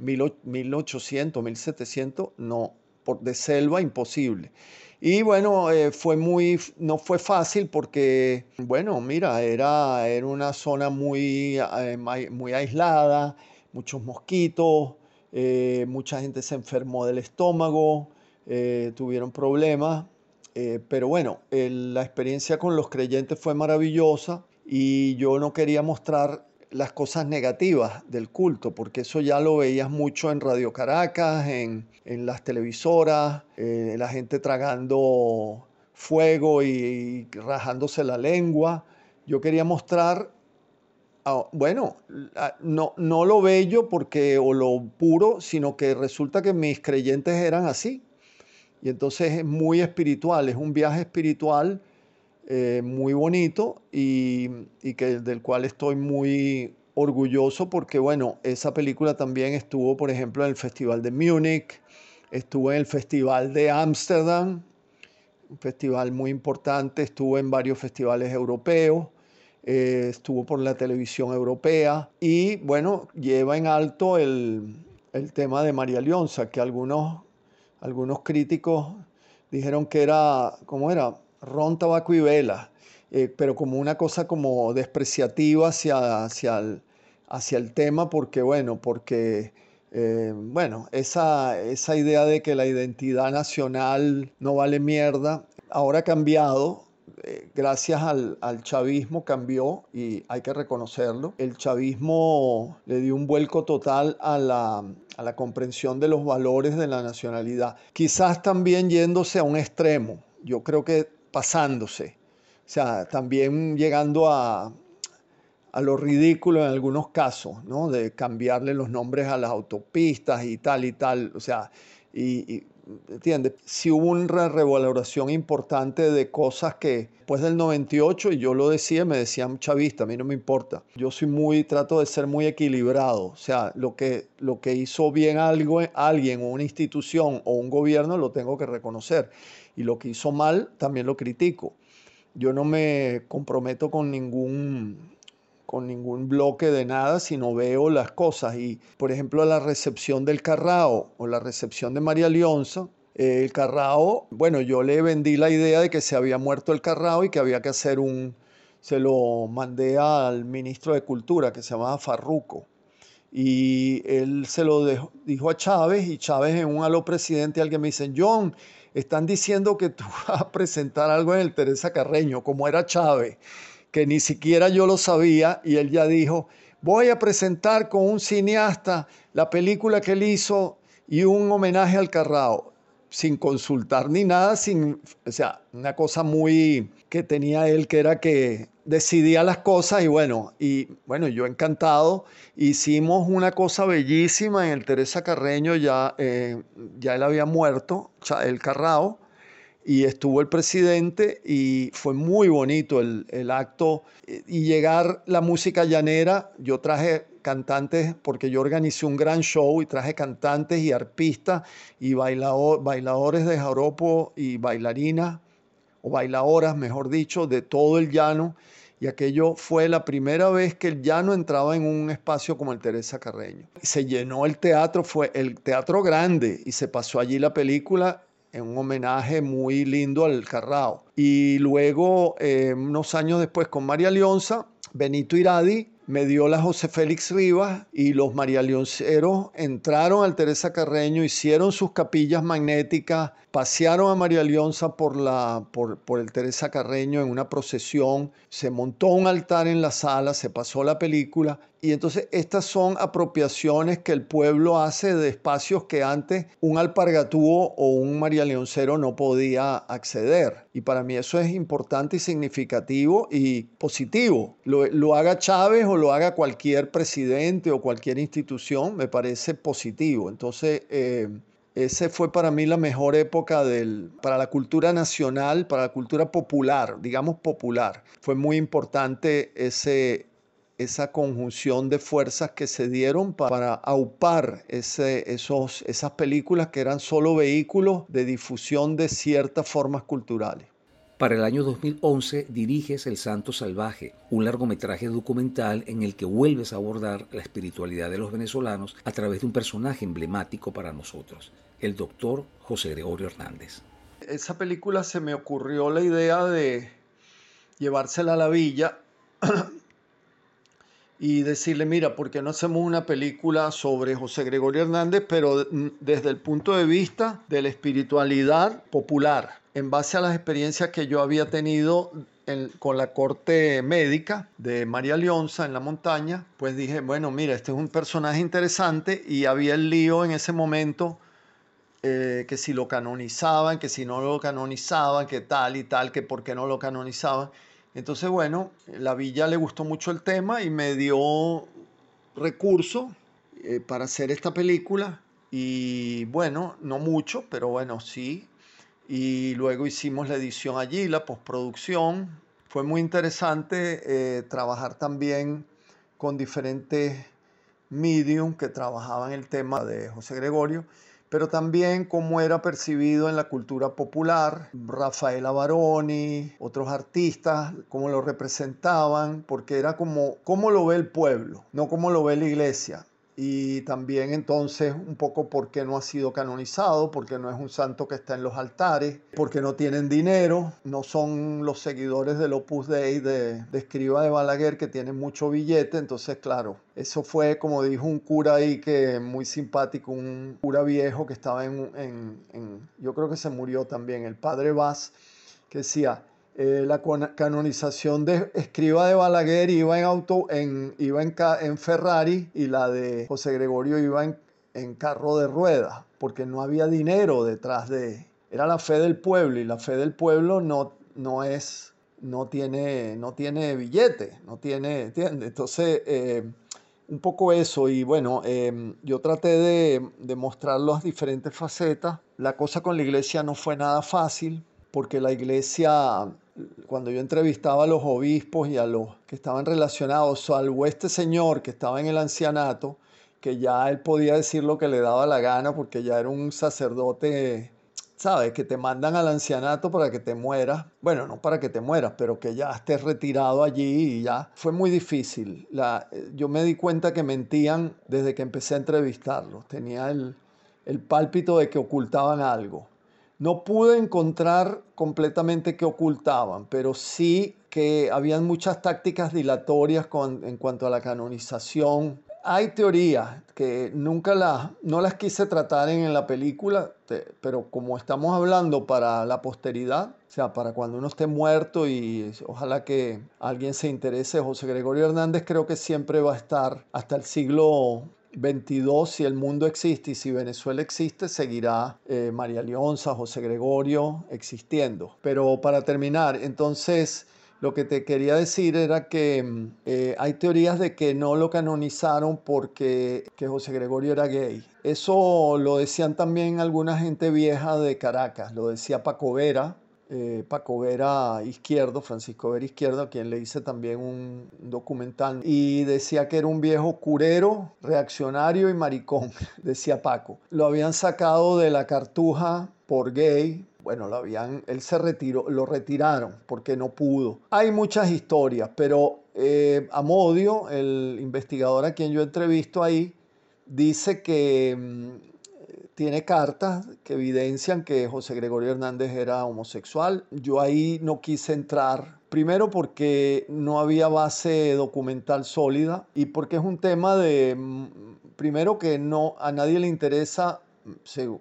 1.800, 1.700, no, por, de selva imposible. Y bueno, eh, fue muy, no fue fácil porque, bueno, mira, era, era una zona muy, eh, muy aislada, muchos mosquitos, eh, mucha gente se enfermó del estómago, eh, tuvieron problemas, eh, pero bueno, la experiencia con los creyentes fue maravillosa y yo no quería mostrar las cosas negativas del culto, porque eso ya lo veías mucho en Radio Caracas, en, en las televisoras, la gente tragando fuego y rajándose la lengua. Yo quería mostrar ah, bueno, no, no lo bello porque, o lo puro, sino que resulta que mis creyentes eran así. Y entonces es muy espiritual, es un viaje espiritual eh, muy bonito y, que, del cual estoy muy orgulloso porque, bueno, esa película también estuvo, por ejemplo, en el Festival de Múnich, estuvo en el Festival de Ámsterdam, un festival muy importante, estuvo en varios festivales europeos, eh, estuvo por la televisión europea y bueno, lleva en alto el, el tema de María Leonza, que algunos, algunos críticos dijeron que era, ¿cómo era? Ron, tabaco y vela, eh, pero como una cosa como despreciativa hacia, hacia, el, hacia el tema, porque bueno, porque eh, bueno, esa, esa idea de que la identidad nacional no vale mierda, ahora ha cambiado, eh, gracias al, al, chavismo cambió y hay que reconocerlo. El chavismo le dio un vuelco total a la, a la comprensión de los valores de la nacionalidad. Quizás también yéndose a un extremo, yo creo que pasándose, o sea, también llegando a, a lo ridículo en algunos casos, ¿no? De cambiarle los nombres a las autopistas y tal y tal. O sea, y, ¿entiendes? Si hubo una revaloración importante de cosas que después del 98, y yo lo decía, me decían chavista, a mí no me importa. Yo soy muy, trato de ser muy equilibrado. O sea, lo que, lo que hizo bien algo, alguien o una institución o un gobierno lo tengo que reconocer. Y lo que hizo mal, también lo critico. Yo no me comprometo con ningún con ningún bloque de nada, sino veo las cosas. Y, por ejemplo, la recepción del Carrao o la recepción de María Leonza, eh, el Carrao, bueno, yo le vendí la idea de que se había muerto el Carrao y que había que hacer un, se lo mandé al ministro de Cultura, que se llamaba Farruco. Y él se lo dijo a Chávez y Chávez en un aló presidente, alguien me dice, John, están diciendo que tú (laughs) vas a presentar algo en el Teresa Carreño, como era Chávez que ni siquiera yo lo sabía, y él ya dijo, voy a presentar con un cineasta la película que él hizo y un homenaje al Carrao, sin consultar ni nada, sin, o sea, una cosa muy que tenía él, que era que decidía las cosas y bueno, y bueno, yo encantado, hicimos una cosa bellísima en el Teresa Carreño, ya, eh, ya él había muerto, el Carrao, y estuvo el presidente y fue muy bonito el, el, acto y llegar la música llanera. Yo traje cantantes porque yo organicé un gran show y traje cantantes y arpistas y bailadores de jaropo y bailarinas o bailadoras, mejor dicho, de todo el llano. Y aquello fue la primera vez que el llano entraba en un espacio como el Teresa Carreño. Se llenó el teatro, fue el teatro grande y se pasó allí la película en un homenaje muy lindo al Carrao. Y luego, eh, unos años después, con María Leonza, Benito Iradi me dio la José Félix Rivas y los María Leonceros entraron al Teresa Carreño, hicieron sus capillas magnéticas, pasearon a María Leonza por, la, por, por el Teresa Carreño en una procesión, se montó un altar en la sala, se pasó la película y entonces estas son apropiaciones que el pueblo hace de espacios que antes un alpargatúo o un María Leoncero no podía acceder. Y para mí eso es importante y significativo y positivo. Lo, lo haga Chávez o lo haga cualquier presidente o cualquier institución, me parece positivo. Entonces, eh, ese fue para mí la mejor época del, para la cultura nacional, para la cultura popular, digamos popular. Fue muy importante ese, esa conjunción de fuerzas que se dieron para aupar ese, esos, esas películas que eran solo vehículos de difusión de ciertas formas culturales. Para el año 2011 diriges El Santo Salvaje, un largometraje documental en el que vuelves a abordar la espiritualidad de los venezolanos a través de un personaje emblemático para nosotros, el doctor José Gregorio Hernández. Esa película se me ocurrió la idea de llevársela a la villa y decirle, mira, ¿por qué no hacemos una película sobre José Gregorio Hernández, pero desde el punto de vista de la espiritualidad popular, en base a las experiencias que yo había tenido con la corte médica de María Leonza en la montaña, pues dije, bueno, mira, este es un personaje interesante y había el lío en ese momento eh, que si lo canonizaban, que si no lo canonizaban, que tal y tal, que por qué no lo canonizaban. Entonces, bueno, la villa le gustó mucho el tema y me dio recursos eh, para hacer esta película. Y bueno, no mucho, pero bueno, sí. Y luego hicimos la edición allí, la postproducción. Fue muy interesante eh, trabajar también con diferentes medium que trabajaban el tema de José Gregorio pero también cómo era percibido en la cultura popular, Rafaela Baroni, otros artistas, cómo lo representaban, porque era como cómo lo ve el pueblo, no cómo lo ve la iglesia y también entonces un poco por qué no ha sido canonizado, porque no es un santo que está en los altares, porque no tienen dinero, no son los seguidores del Opus Dei de, de Escriba de Balaguer que tienen mucho billete, entonces claro, eso fue como dijo un cura ahí que muy simpático, un cura viejo que estaba en, en, en yo creo que se murió también, el padre Vaz, que decía, eh, la canonización de Escriba de Balaguer iba en auto, en, iba en, Ferrari y la de José Gregorio iba en, carro de ruedas, porque no había dinero detrás de... Era la fe del pueblo y la fe del pueblo no, no es, no tiene, no tiene billete, no tiene, ¿entiendes? Entonces, eh, un poco eso y bueno, em, yo traté de, de mostrar las diferentes facetas. La cosa con la iglesia no fue nada fácil porque la iglesia cuando yo entrevistaba a los obispos y a los que estaban relacionados, salvo este señor que estaba en el ancianato, que ya él podía decir lo que le daba la gana porque ya era un sacerdote, ¿sabes? Que te mandan al ancianato para que te mueras. Bueno, no para que te mueras, pero que ya estés retirado allí y ya. Fue muy difícil. Yo me di cuenta que mentían desde que empecé a entrevistarlos. Tenía el, el pálpito de que ocultaban algo. No pude encontrar completamente qué ocultaban, pero sí que habían muchas tácticas dilatorias en cuanto a la canonización. Hay teorías que nunca las, no las quise tratar en, la película, pero como estamos hablando para la posteridad, o sea, para cuando uno esté muerto y ojalá que alguien se interese, José Gregorio Hernández creo que siempre va a estar hasta el siglo 22, si el mundo existe y si Venezuela existe, seguirá eh, María Leonza, José Gregorio existiendo. Pero para terminar, entonces lo que te quería decir era que mm, eh, hay teorías de que no lo canonizaron porque que José Gregorio era gay. Eso lo decían también alguna gente vieja de Caracas, lo decía Paco Vera, eh, Paco Vera Izquierdo, Francisco Vera Izquierdo, a quien le hice también un documental, y decía que era un viejo curero, reaccionario y maricón, (laughs) decía Paco. Lo habían sacado de la cartuja por gay, bueno, lo habían, él se retiró, lo retiraron porque no pudo. Hay muchas historias, pero eh, Amodio, el investigador a quien yo entrevisto ahí, dice que mm, tiene cartas que evidencian que José Gregorio Hernández era homosexual. Yo ahí no quise entrar, primero porque no había base documental sólida y porque es un tema de, mm, primero que no a nadie le interesa,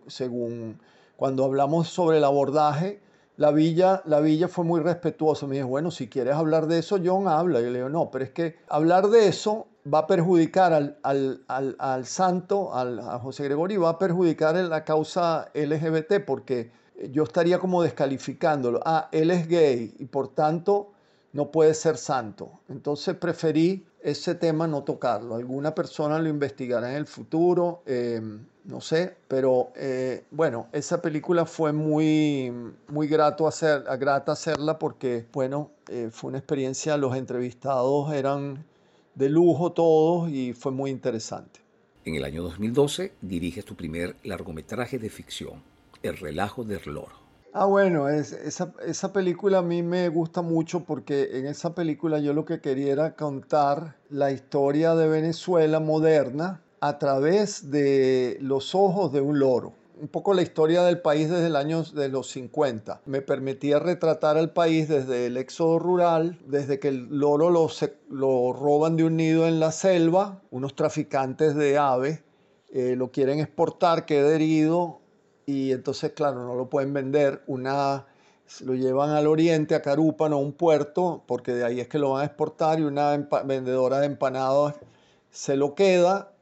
según cuando hablamos sobre el abordaje, la villa, la villa fue muy respetuosa. Me dijo, bueno, si quieres hablar de eso, John habla. Y le digo, no, pero es que hablar de eso va a perjudicar al, al, santo, al, a José Gregorio, va a perjudicar la causa LGBT porque yo estaría como descalificándolo. Ah, él es gay y por tanto no puede ser santo. Entonces preferí ese tema no tocarlo. Alguna persona lo investigará en el futuro, eh, no sé, pero eh, bueno, esa película fue muy, muy grato hacer, grata hacerla porque, bueno, eh, fue una experiencia, los entrevistados eran de lujo todos y fue muy interesante. En el año 2012 diriges tu primer largometraje de ficción, El relajo del loro. Ah, bueno, es, esa, esa, película a mí me gusta mucho porque en esa película yo lo que quería era contar la historia de Venezuela moderna a través de los ojos de un loro un poco la historia del país desde el año de los 50. Me permitía retratar al país desde el éxodo rural, desde que el loro lo, lo roban de un nido en la selva, unos traficantes de aves eh, lo quieren exportar, queda herido y entonces, claro, no lo pueden vender. Una, lo llevan al oriente, a Carúpano, a un puerto, porque de ahí es que lo van a exportar y una vendedora de empanadas se lo queda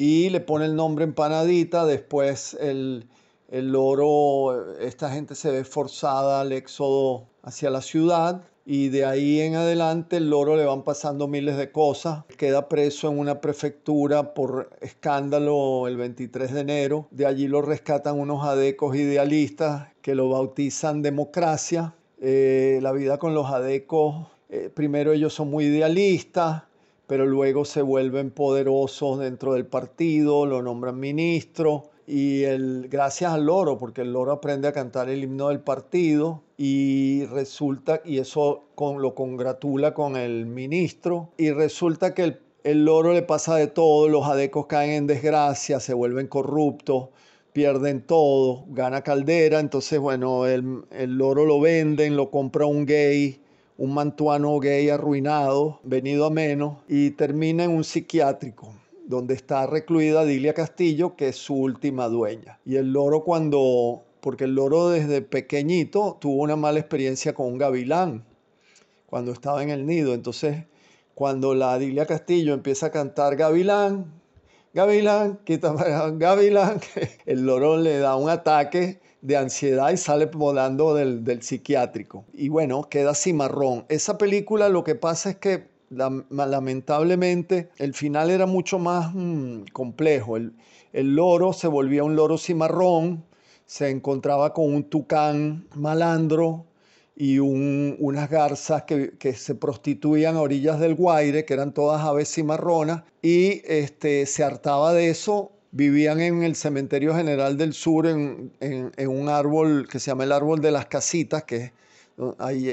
y le pone el nombre empanadita, después el, el loro, esta gente se ve forzada al éxodo hacia la ciudad y de ahí en adelante el loro le van pasando miles de cosas. Queda preso en una prefectura por escándalo el 23 de enero. De allí lo rescatan unos adecos idealistas que lo bautizan democracia. Eh, la vida con los adecos, eh, primero ellos son muy idealistas, pero luego se vuelven poderosos dentro del partido, lo nombran ministro y el, gracias al loro, porque el loro aprende a cantar el himno del partido y resulta, y eso con, lo congratula con el ministro, y resulta que el, el loro le pasa de todo, los adecos caen en desgracia, se vuelven corruptos, pierden todo, gana Caldera, entonces bueno, el, el loro lo venden, lo compra un gay, un mantuano gay arruinado, venido a menos, y termina en un psiquiátrico donde está recluida Dilia Castillo, que es su última dueña. Y el loro cuando, porque el loro desde pequeñito tuvo una mala experiencia con un gavilán, cuando estaba en el nido. Entonces, cuando la Dilia Castillo empieza a cantar gavilán, gavilán, quita gavilán, (laughs) el loro le da un ataque de ansiedad y sale volando del, del psiquiátrico. Y bueno, queda cimarrón. Esa película lo que pasa es que lamentablemente el final era mucho más mm, complejo. El, loro se volvía un loro cimarrón, se encontraba con un tucán malandro y unas garzas que, se prostituían a orillas del Guaire, que eran todas aves cimarronas, y este, se hartaba de eso. Vivían en el Cementerio General del Sur en, un árbol que se llama el árbol de las casitas, que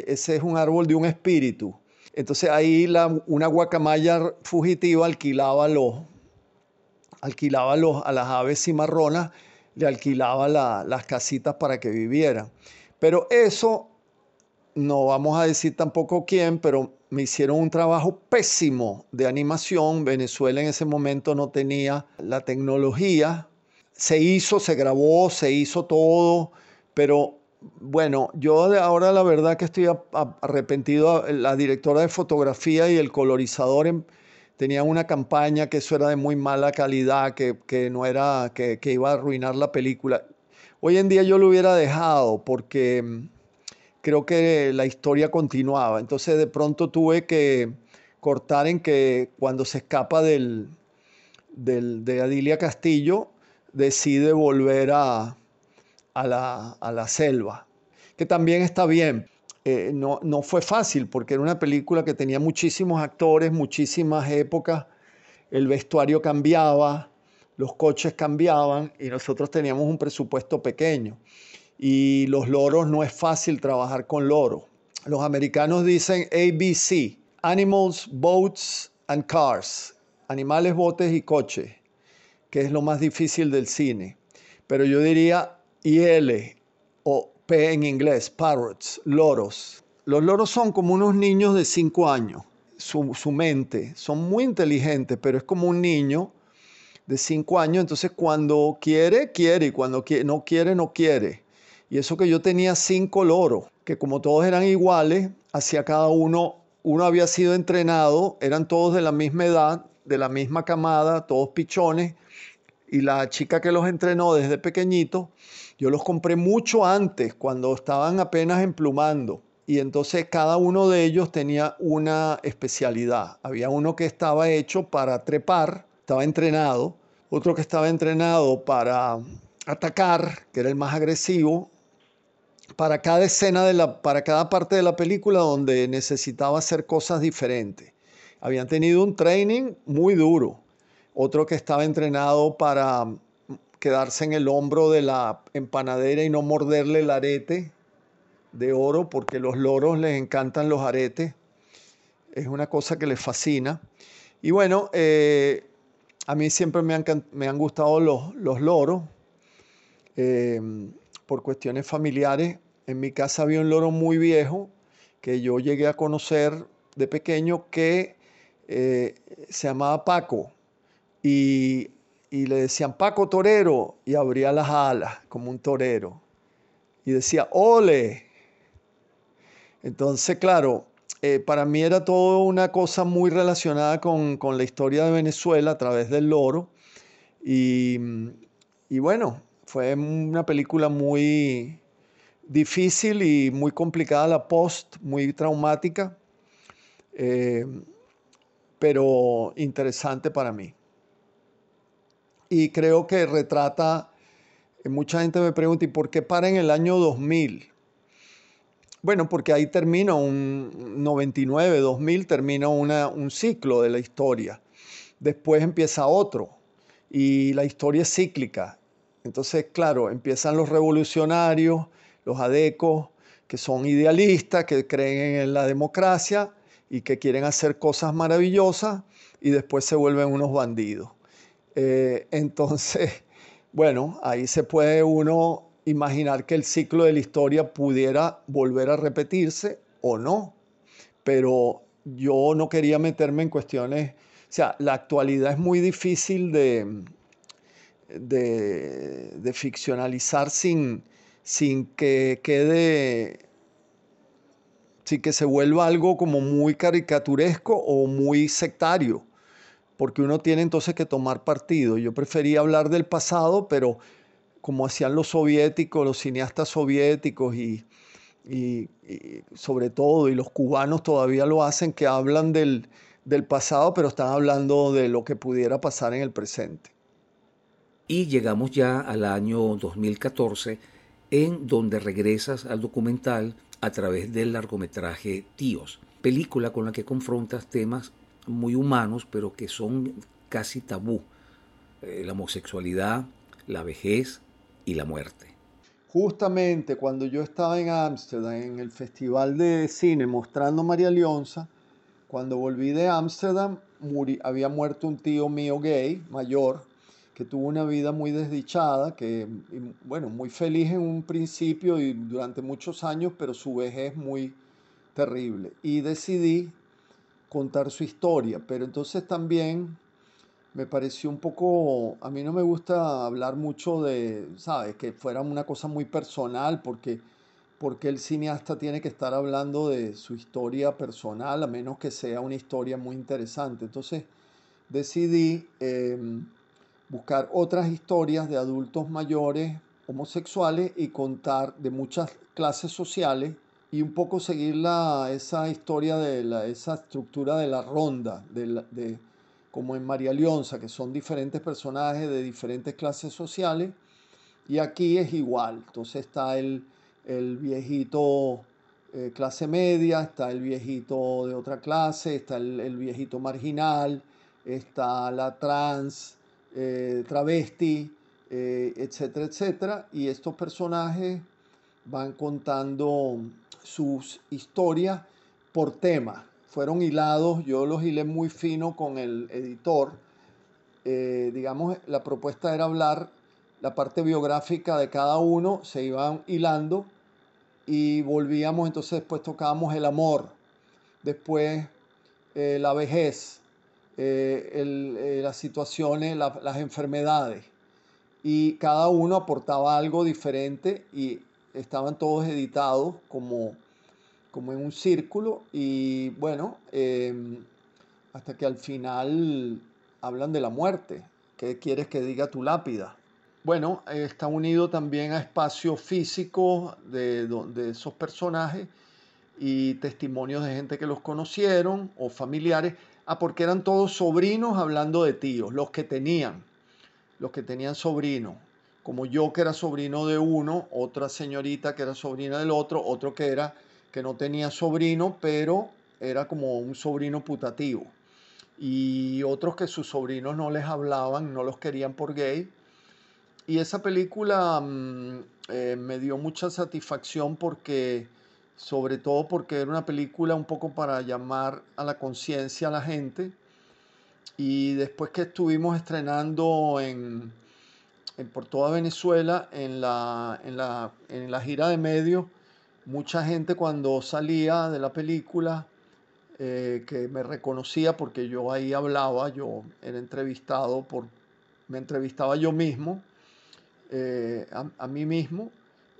ese es un árbol de un espíritu entonces ahí una guacamaya fugitiva alquilaba, los, alquilaba los, a las aves cimarronas, le alquilaba las casitas para que vivieran. Pero eso, no vamos a decir tampoco quién, pero me hicieron un trabajo pésimo de animación. Venezuela en ese momento no tenía la tecnología. Se hizo, se grabó, se hizo todo, pero bueno, yo ahora la verdad que estoy arrepentido. La directora de fotografía y el colorizador em, tenían una campaña que eso era de muy mala calidad, que, no era, que, iba a arruinar la película. Hoy en día yo lo hubiera dejado porque em, creo que la historia continuaba. Entonces de pronto tuve que cortar en que cuando se escapa del, de Adilia Castillo, decide volver a, a la, selva, que también está bien. Eh, no, no fue fácil porque era una película que tenía muchísimos actores, muchísimas épocas, el vestuario cambiaba, los coches cambiaban y nosotros teníamos un presupuesto pequeño. Y los loros no es fácil trabajar con loros. Los americanos dicen ABC, Animals, Boats and Cars, animales, botes y coches, que es lo más difícil del cine. Pero yo diría y L o P en inglés, parrots, loros. Los loros son como unos niños de 5 años. Su, su, mente, son muy inteligentes, pero es como un niño de 5 años, entonces cuando quiere, quiere, y cuando no quiere, no quiere. Y eso que yo tenía cinco loros, que como todos eran iguales, hacia cada uno, uno había sido entrenado, eran todos de la misma edad, de la misma camada, todos pichones, y la chica que los entrenó desde pequeñito yo los compré mucho antes, cuando estaban apenas emplumando. Y entonces cada uno de ellos tenía una especialidad. Había uno que estaba hecho para trepar, estaba entrenado. Otro que estaba entrenado para atacar, que era el más agresivo. Para cada escena, de la, para cada parte de la película donde necesitaba hacer cosas diferentes. Habían tenido un training muy duro. Otro que estaba entrenado para quedarse en el hombro de la empanadera y no morderle el arete de oro, porque los loros les encantan los aretes. Es una cosa que les fascina. Y bueno, eh, a mí siempre me han, me han gustado los, los loros eh, por cuestiones familiares. En mi casa había un loro muy viejo que yo llegué a conocer de pequeño que eh, se llamaba Paco. Y y le decían Paco Torero y abría las alas como un torero y decía ole. Entonces, claro, eh, para mí era todo una cosa muy relacionada con, la historia de Venezuela a través del loro y, y, bueno, fue una película muy, difícil y muy complicada la post, muy traumática, eh, pero interesante para mí. Y creo que retrata, eh, mucha gente me pregunta, ¿y por qué para en el año 2000? Bueno, porque ahí termina un 99, 2000, termina un ciclo de la historia. Después empieza otro y la historia es cíclica. Entonces, claro, empiezan los revolucionarios, los adecos, que son idealistas, que creen en la democracia y que quieren hacer cosas maravillosas y después se vuelven unos bandidos. Eh, entonces, (laughs) bueno, ahí se puede uno imaginar que el ciclo de la historia pudiera volver a repetirse o no, pero yo no quería meterme en cuestiones, o sea, la actualidad es muy difícil de, de, ficcionalizar sin, sin que quede, sin que se vuelva algo como muy caricaturesco o muy sectario, porque uno tiene entonces que tomar partido. Yo prefería hablar del pasado, pero como hacían los soviéticos, los cineastas soviéticos y, sobre todo, y los cubanos todavía lo hacen, que hablan del, del pasado, pero están hablando de lo que pudiera pasar en el presente. Y llegamos ya al año 2014, en donde regresas al documental a través del largometraje Tíos, película con la que confrontas temas muy humanos, pero que son casi tabú. Eh, la homosexualidad, la vejez, y la muerte. Justamente cuando yo estaba en Ámsterdam, en el Festival de Cine, mostrando María Leonza, cuando volví de Ámsterdam, había muerto un tío mío gay, mayor, que tuvo una vida muy desdichada, que, bueno, muy feliz en un principio y durante muchos años, pero su vejez muy terrible. Y decidí contar su historia, pero entonces también me pareció un poco, a mí no me gusta hablar mucho de, ¿sabes? Que fuera una cosa muy personal, porque, porque el cineasta tiene que estar hablando de su historia personal, a menos que sea una historia muy interesante. Entonces decidí em, buscar otras historias de adultos mayores homosexuales y contar de muchas clases sociales y un poco seguir la, esa historia de la, esa estructura de la ronda, de, como en María Leonza, que son diferentes personajes de diferentes clases sociales, y aquí es igual. Entonces está el, el viejito eh, clase media, está el viejito de otra clase, está el, viejito marginal, está la trans, eh, travesti, eh, etcétera, etcétera. Y estos personajes van contando sus historias por tema fueron hilados, yo los hilé muy fino con el editor. Eh, digamos, la propuesta era hablar la parte biográfica de cada uno, se iban hilando y volvíamos, entonces después tocábamos el amor, después eh, la vejez, eh, las situaciones, las enfermedades. Y cada uno aportaba algo diferente y estaban todos editados como como en un círculo y bueno, em, hasta que al final hablan de la muerte. ¿Qué quieres que diga tu lápida? Bueno, está unido también a espacios físicos de, de esos personajes y testimonios de gente que los conocieron o familiares. Ah, porque eran todos sobrinos hablando de tíos, los que tenían, los que tenían sobrinos, como yo que era sobrino de uno, otra señorita que era sobrina del otro, otro que era que no tenía sobrino, pero era como un sobrino putativo. Y otros que sus sobrinos no les hablaban, no los querían por gay. Y esa película mm, eh, me dio mucha satisfacción porque, sobre todo porque era una película un poco para llamar a la conciencia a la gente. Y después que estuvimos estrenando en, por toda Venezuela, en la, en la, en la gira de medios, mucha gente cuando salía de la película eh, que me reconocía porque yo ahí hablaba, yo era entrevistado por, me entrevistaba yo mismo, eh, a, mí mismo,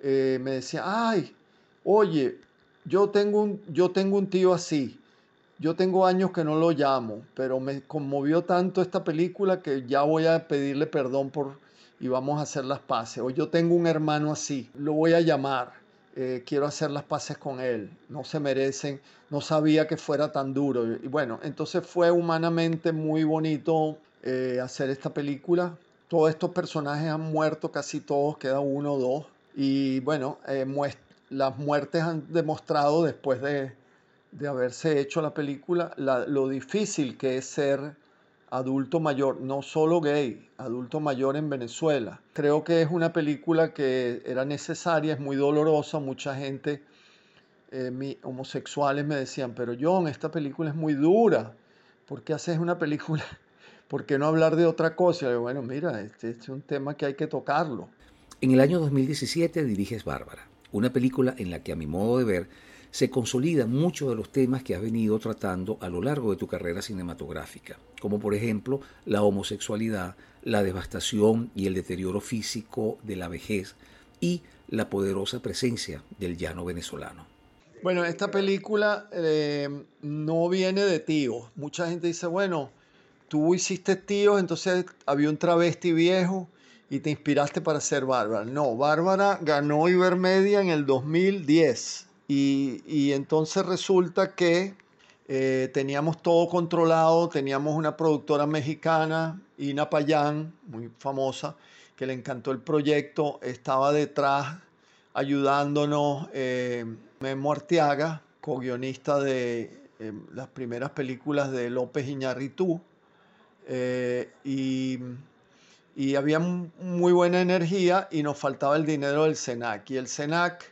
eh, me decía, ay, oye, yo tengo, un, yo tengo un tío así, yo tengo años que no lo llamo, pero me conmovió tanto esta película que ya voy a pedirle perdón por y vamos a hacer las paces. O yo tengo un hermano así, lo voy a llamar eh, quiero hacer las paces con él, no se merecen, no sabía que fuera tan duro. Y bueno, entonces fue humanamente muy bonito eh, hacer esta película. Todos estos personajes han muerto, casi todos, queda uno o dos. Y bueno, eh, las muertes han demostrado después de, de haberse hecho la película lo difícil que es ser adulto mayor, no solo gay, adulto mayor en Venezuela. Creo que es una película que era necesaria, es muy dolorosa, mucha gente, eh, homosexuales me decían, pero John, esta película es muy dura, ¿por qué haces una película? (laughs) ¿Por qué no hablar de otra cosa? Bueno, mira, este es un tema que hay que tocarlo. En el año 2017 diriges Bárbara, una película en la que a mi modo de ver se consolidan muchos de los temas que has venido tratando a lo largo de tu carrera cinematográfica, como por ejemplo la homosexualidad, la devastación y el deterioro físico de la vejez y la poderosa presencia del llano venezolano. Bueno, esta película eh, no viene de tíos. Mucha gente dice, bueno, tú hiciste tíos, entonces había un travesti viejo y te inspiraste para ser Bárbara. No, Bárbara ganó Ibermedia en el 2010 y, entonces resulta que eh, teníamos todo controlado, teníamos una productora mexicana, Ina Payán, muy famosa, que le encantó el proyecto, estaba detrás ayudándonos eh, Memo Arteaga, co-guionista de eh, las primeras películas de López Iñarritu, y, y había muy buena energía y nos faltaba el dinero del SENAC. Y el SENAC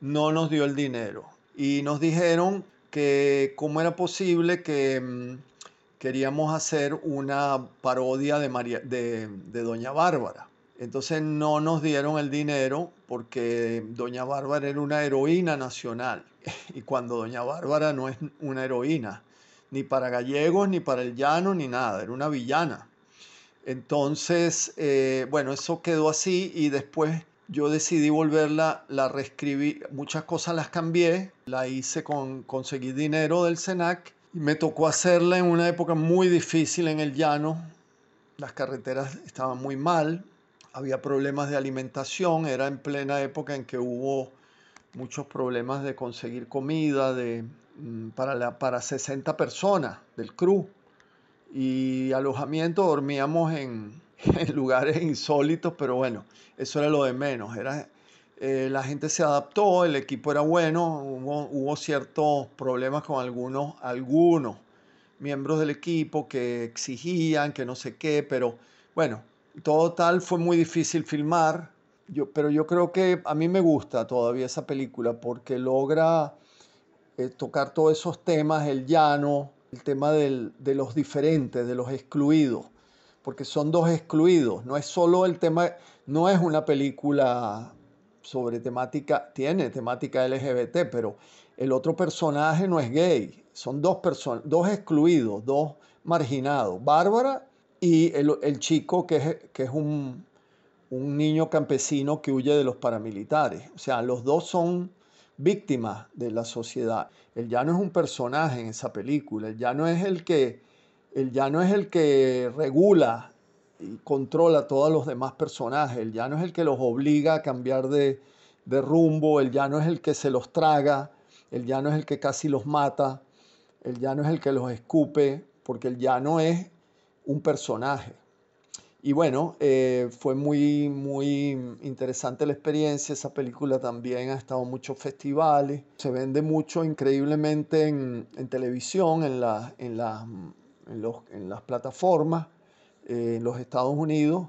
no nos dio el dinero. Y nos dijeron que cómo era posible que mm, queríamos hacer una parodia de, María, de, Doña Bárbara. Entonces no nos dieron el dinero porque Doña Bárbara era una heroína nacional. (laughs) Y cuando Doña Bárbara no es una heroína, ni para gallegos, ni para el llano, ni nada, era una villana. Entonces, eh, bueno, eso quedó así y después yo decidí volverla, la reescribí, muchas cosas las cambié, la hice con conseguir dinero del SENAC y me tocó hacerla en una época muy difícil en el llano. Las carreteras estaban muy mal, había problemas de alimentación, era en plena época en que hubo muchos problemas de conseguir comida de, mm, para, la, para 60 personas del crew y alojamiento dormíamos (laughs) en, lugares insólitos, pero bueno, eso era lo de menos. Era, eh, la gente se adaptó, el equipo era bueno, hubo, ciertos problemas con algunos, algunos miembros del equipo que exigían, que no sé qué, pero bueno, todo tal fue muy difícil filmar, yo, pero yo creo que a mí me gusta todavía esa película porque logra eh, tocar todos esos temas, el llano, el tema de los diferentes, de los excluidos porque son dos excluidos. No es solo el tema, no es una película sobre temática, tiene temática LGBT, pero el otro personaje no es gay. Son dos personas, dos excluidos, dos marginados. Bárbara y el, chico que es, que es un, un niño campesino que huye de los paramilitares. O sea, los dos son víctimas de la sociedad. Él ya no es un personaje en esa película, él ya no es el que el llano es el que regula y controla a todos los demás personajes. El llano es el que los obliga a cambiar de, rumbo. El llano es el que se los traga. El llano es el que casi los mata. El llano es el que los escupe. Porque el llano es un personaje. Y bueno, eh, fue muy, muy interesante la experiencia. Esa película también ha estado en muchos festivales. Se vende mucho, increíblemente, en, televisión, en, la, en, la, en, los, en las plataformas eh, en los Estados Unidos.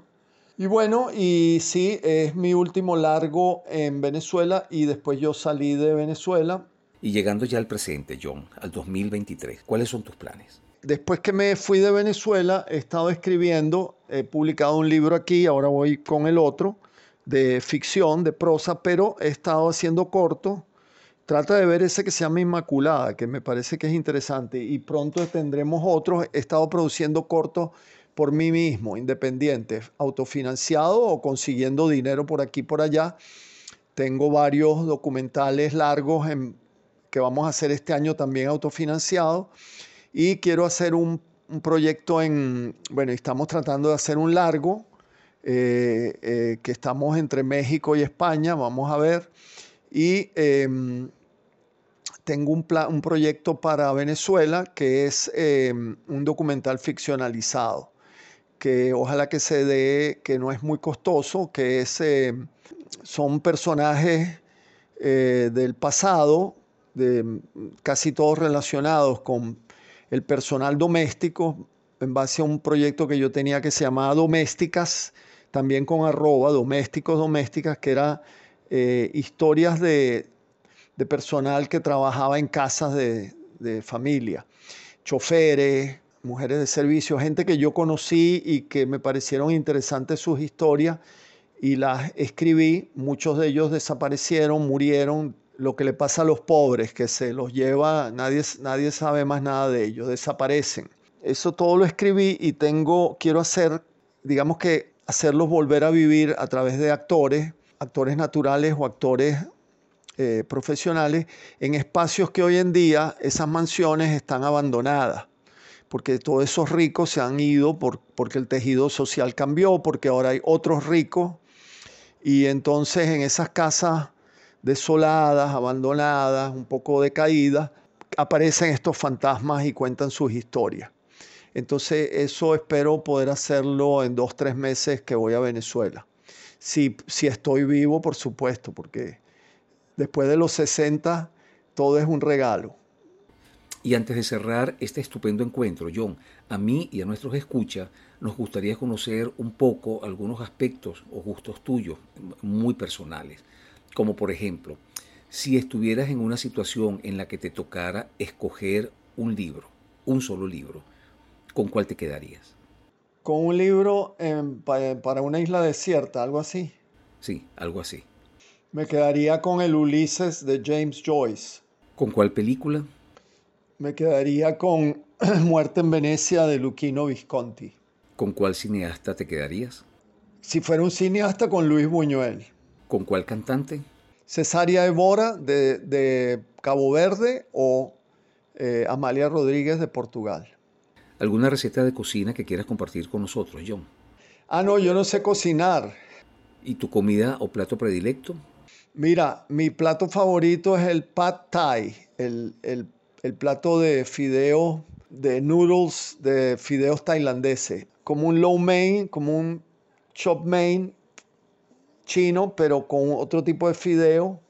Y bueno, y sí, es mi último largo en Venezuela y después yo salí de Venezuela. Y llegando ya al presente, John, al 2023, ¿cuáles son tus planes? Después que me fui de Venezuela, he estado escribiendo, he publicado un libro aquí, ahora voy con el otro, de ficción, de prosa, pero he estado haciendo corto Trata de ver ese que se llama Inmaculada, que me parece que es interesante. Y pronto tendremos otros. He estado produciendo cortos por mí mismo, independientes, autofinanciado o consiguiendo dinero por aquí y por allá. Tengo varios documentales largos que vamos a hacer este año también autofinanciados. Y quiero hacer un, proyecto en, bueno, estamos tratando de hacer un largo, eh, eh, que estamos entre México y España, vamos a ver. Y em, tengo un, un, proyecto para Venezuela que es em, un documental ficcionalizado, que ojalá que se dé, que no es muy costoso, que es, em, son personajes eh, del pasado, de, casi todos relacionados con el personal doméstico, en base a un proyecto que yo tenía que se llamaba Domésticas, también con arroba, domésticos, domésticas, que era eh, historias de, personal que trabajaba en casas de, familia, choferes, mujeres de servicio, gente que yo conocí y que me parecieron interesantes sus historias y las escribí. Muchos de ellos desaparecieron, murieron. Lo que le pasa a los pobres, que se los lleva, nadie, nadie sabe más nada de ellos, desaparecen. Eso todo lo escribí y tengo, quiero hacer, digamos que hacerlos volver a vivir a través de actores, actores naturales o actores eh, profesionales, en espacios que hoy en día esas mansiones están abandonadas, porque todos esos ricos se han ido por, porque el tejido social cambió, porque ahora hay otros ricos, y entonces en esas casas desoladas, abandonadas, un poco decaídas, aparecen estos fantasmas y cuentan sus historias. Entonces eso espero poder hacerlo en dos, tres meses que voy a Venezuela. Si, si estoy vivo, por supuesto, porque después de los 60 todo es un regalo. Y antes de cerrar este estupendo encuentro, John, a mí y a nuestros escuchas nos gustaría conocer un poco algunos aspectos o gustos tuyos muy personales, como por ejemplo, si estuvieras en una situación en la que te tocara escoger un libro, un solo libro, ¿con cuál te quedarías? Con un libro para una isla desierta, algo así. Sí, algo así. Me quedaría con el Ulises de James Joyce. ¿Con cuál película? Me quedaría con (clears throat) Muerte en Venecia de Luchino Visconti. ¿Con cuál cineasta te quedarías? Si fuera un cineasta, con Luis Buñuel. ¿Con cuál cantante? Cesaria Evora de, Cabo Verde o eh, Amalia Rodríguez de Portugal. ¿Alguna receta de cocina que quieras compartir con nosotros, John? Ah, no, yo no sé cocinar. ¿Y tu comida o plato predilecto? Mira, mi plato favorito es el pad thai, el, plato de fideos, de noodles, de fideos tailandeses, como un low main, como un chop main chino, pero con otro tipo de fideo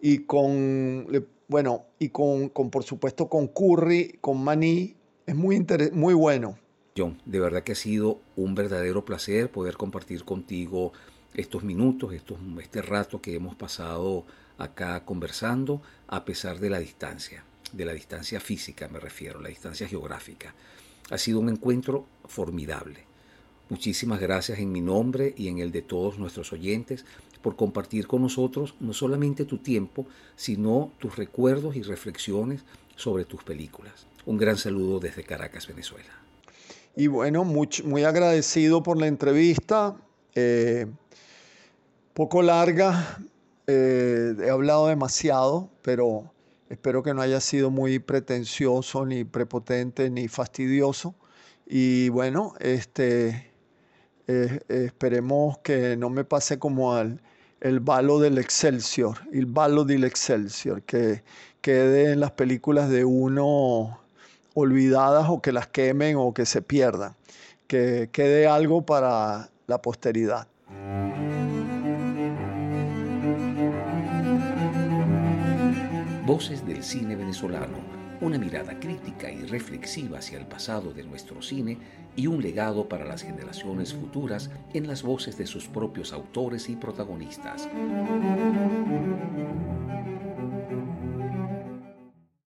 y con, bueno, y con, con por supuesto con curry, con maní es muy, muy bueno. John, de verdad que ha sido un verdadero placer poder compartir contigo estos minutos, estos, este rato que hemos pasado acá conversando, a pesar de la distancia, de la distancia física me refiero, la distancia geográfica. Ha sido un encuentro formidable. Muchísimas gracias en mi nombre y en el de todos nuestros oyentes por compartir con nosotros no solamente tu tiempo, sino tus recuerdos y reflexiones sobre tus películas. Un gran saludo desde Caracas, Venezuela. Y bueno, muy, muy agradecido por la entrevista. Eh, poco larga, eh, he hablado demasiado, pero espero que no haya sido muy pretencioso, ni prepotente, ni fastidioso. Y bueno, este, eh, esperemos que no me pase como al el balo del Excelsior, el balo del Excelsior, que quede en las películas de uno olvidadas o que las quemen o que se pierdan, que quede algo para la posteridad. Voces del cine venezolano, una mirada crítica y reflexiva hacia el pasado de nuestro cine y un legado para las generaciones futuras en las voces de sus propios autores y protagonistas.